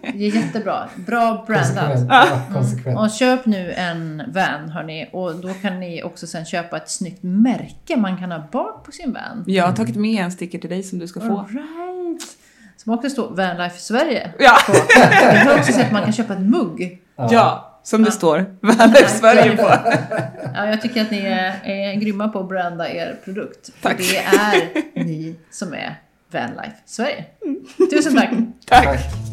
Det är jättebra. Bra brandat. Ja, konsekvent. Och köp nu en van hörni. Och då kan ni också sen köpa ett snyggt märke man kan ha bak på sin van. Jag har tagit med en sticker till dig som du ska få. Alright. Som också står Vanlife Sverige Ja, på. Jag har också sett att man kan köpa en mugg. ja, som det står Vanlife Sverige på. Ja, jag tycker att ni är, är grymma på att branda er produkt. För Tack. det är ni som är Vanlife Sverige. Tusen tack! Tack. Tack.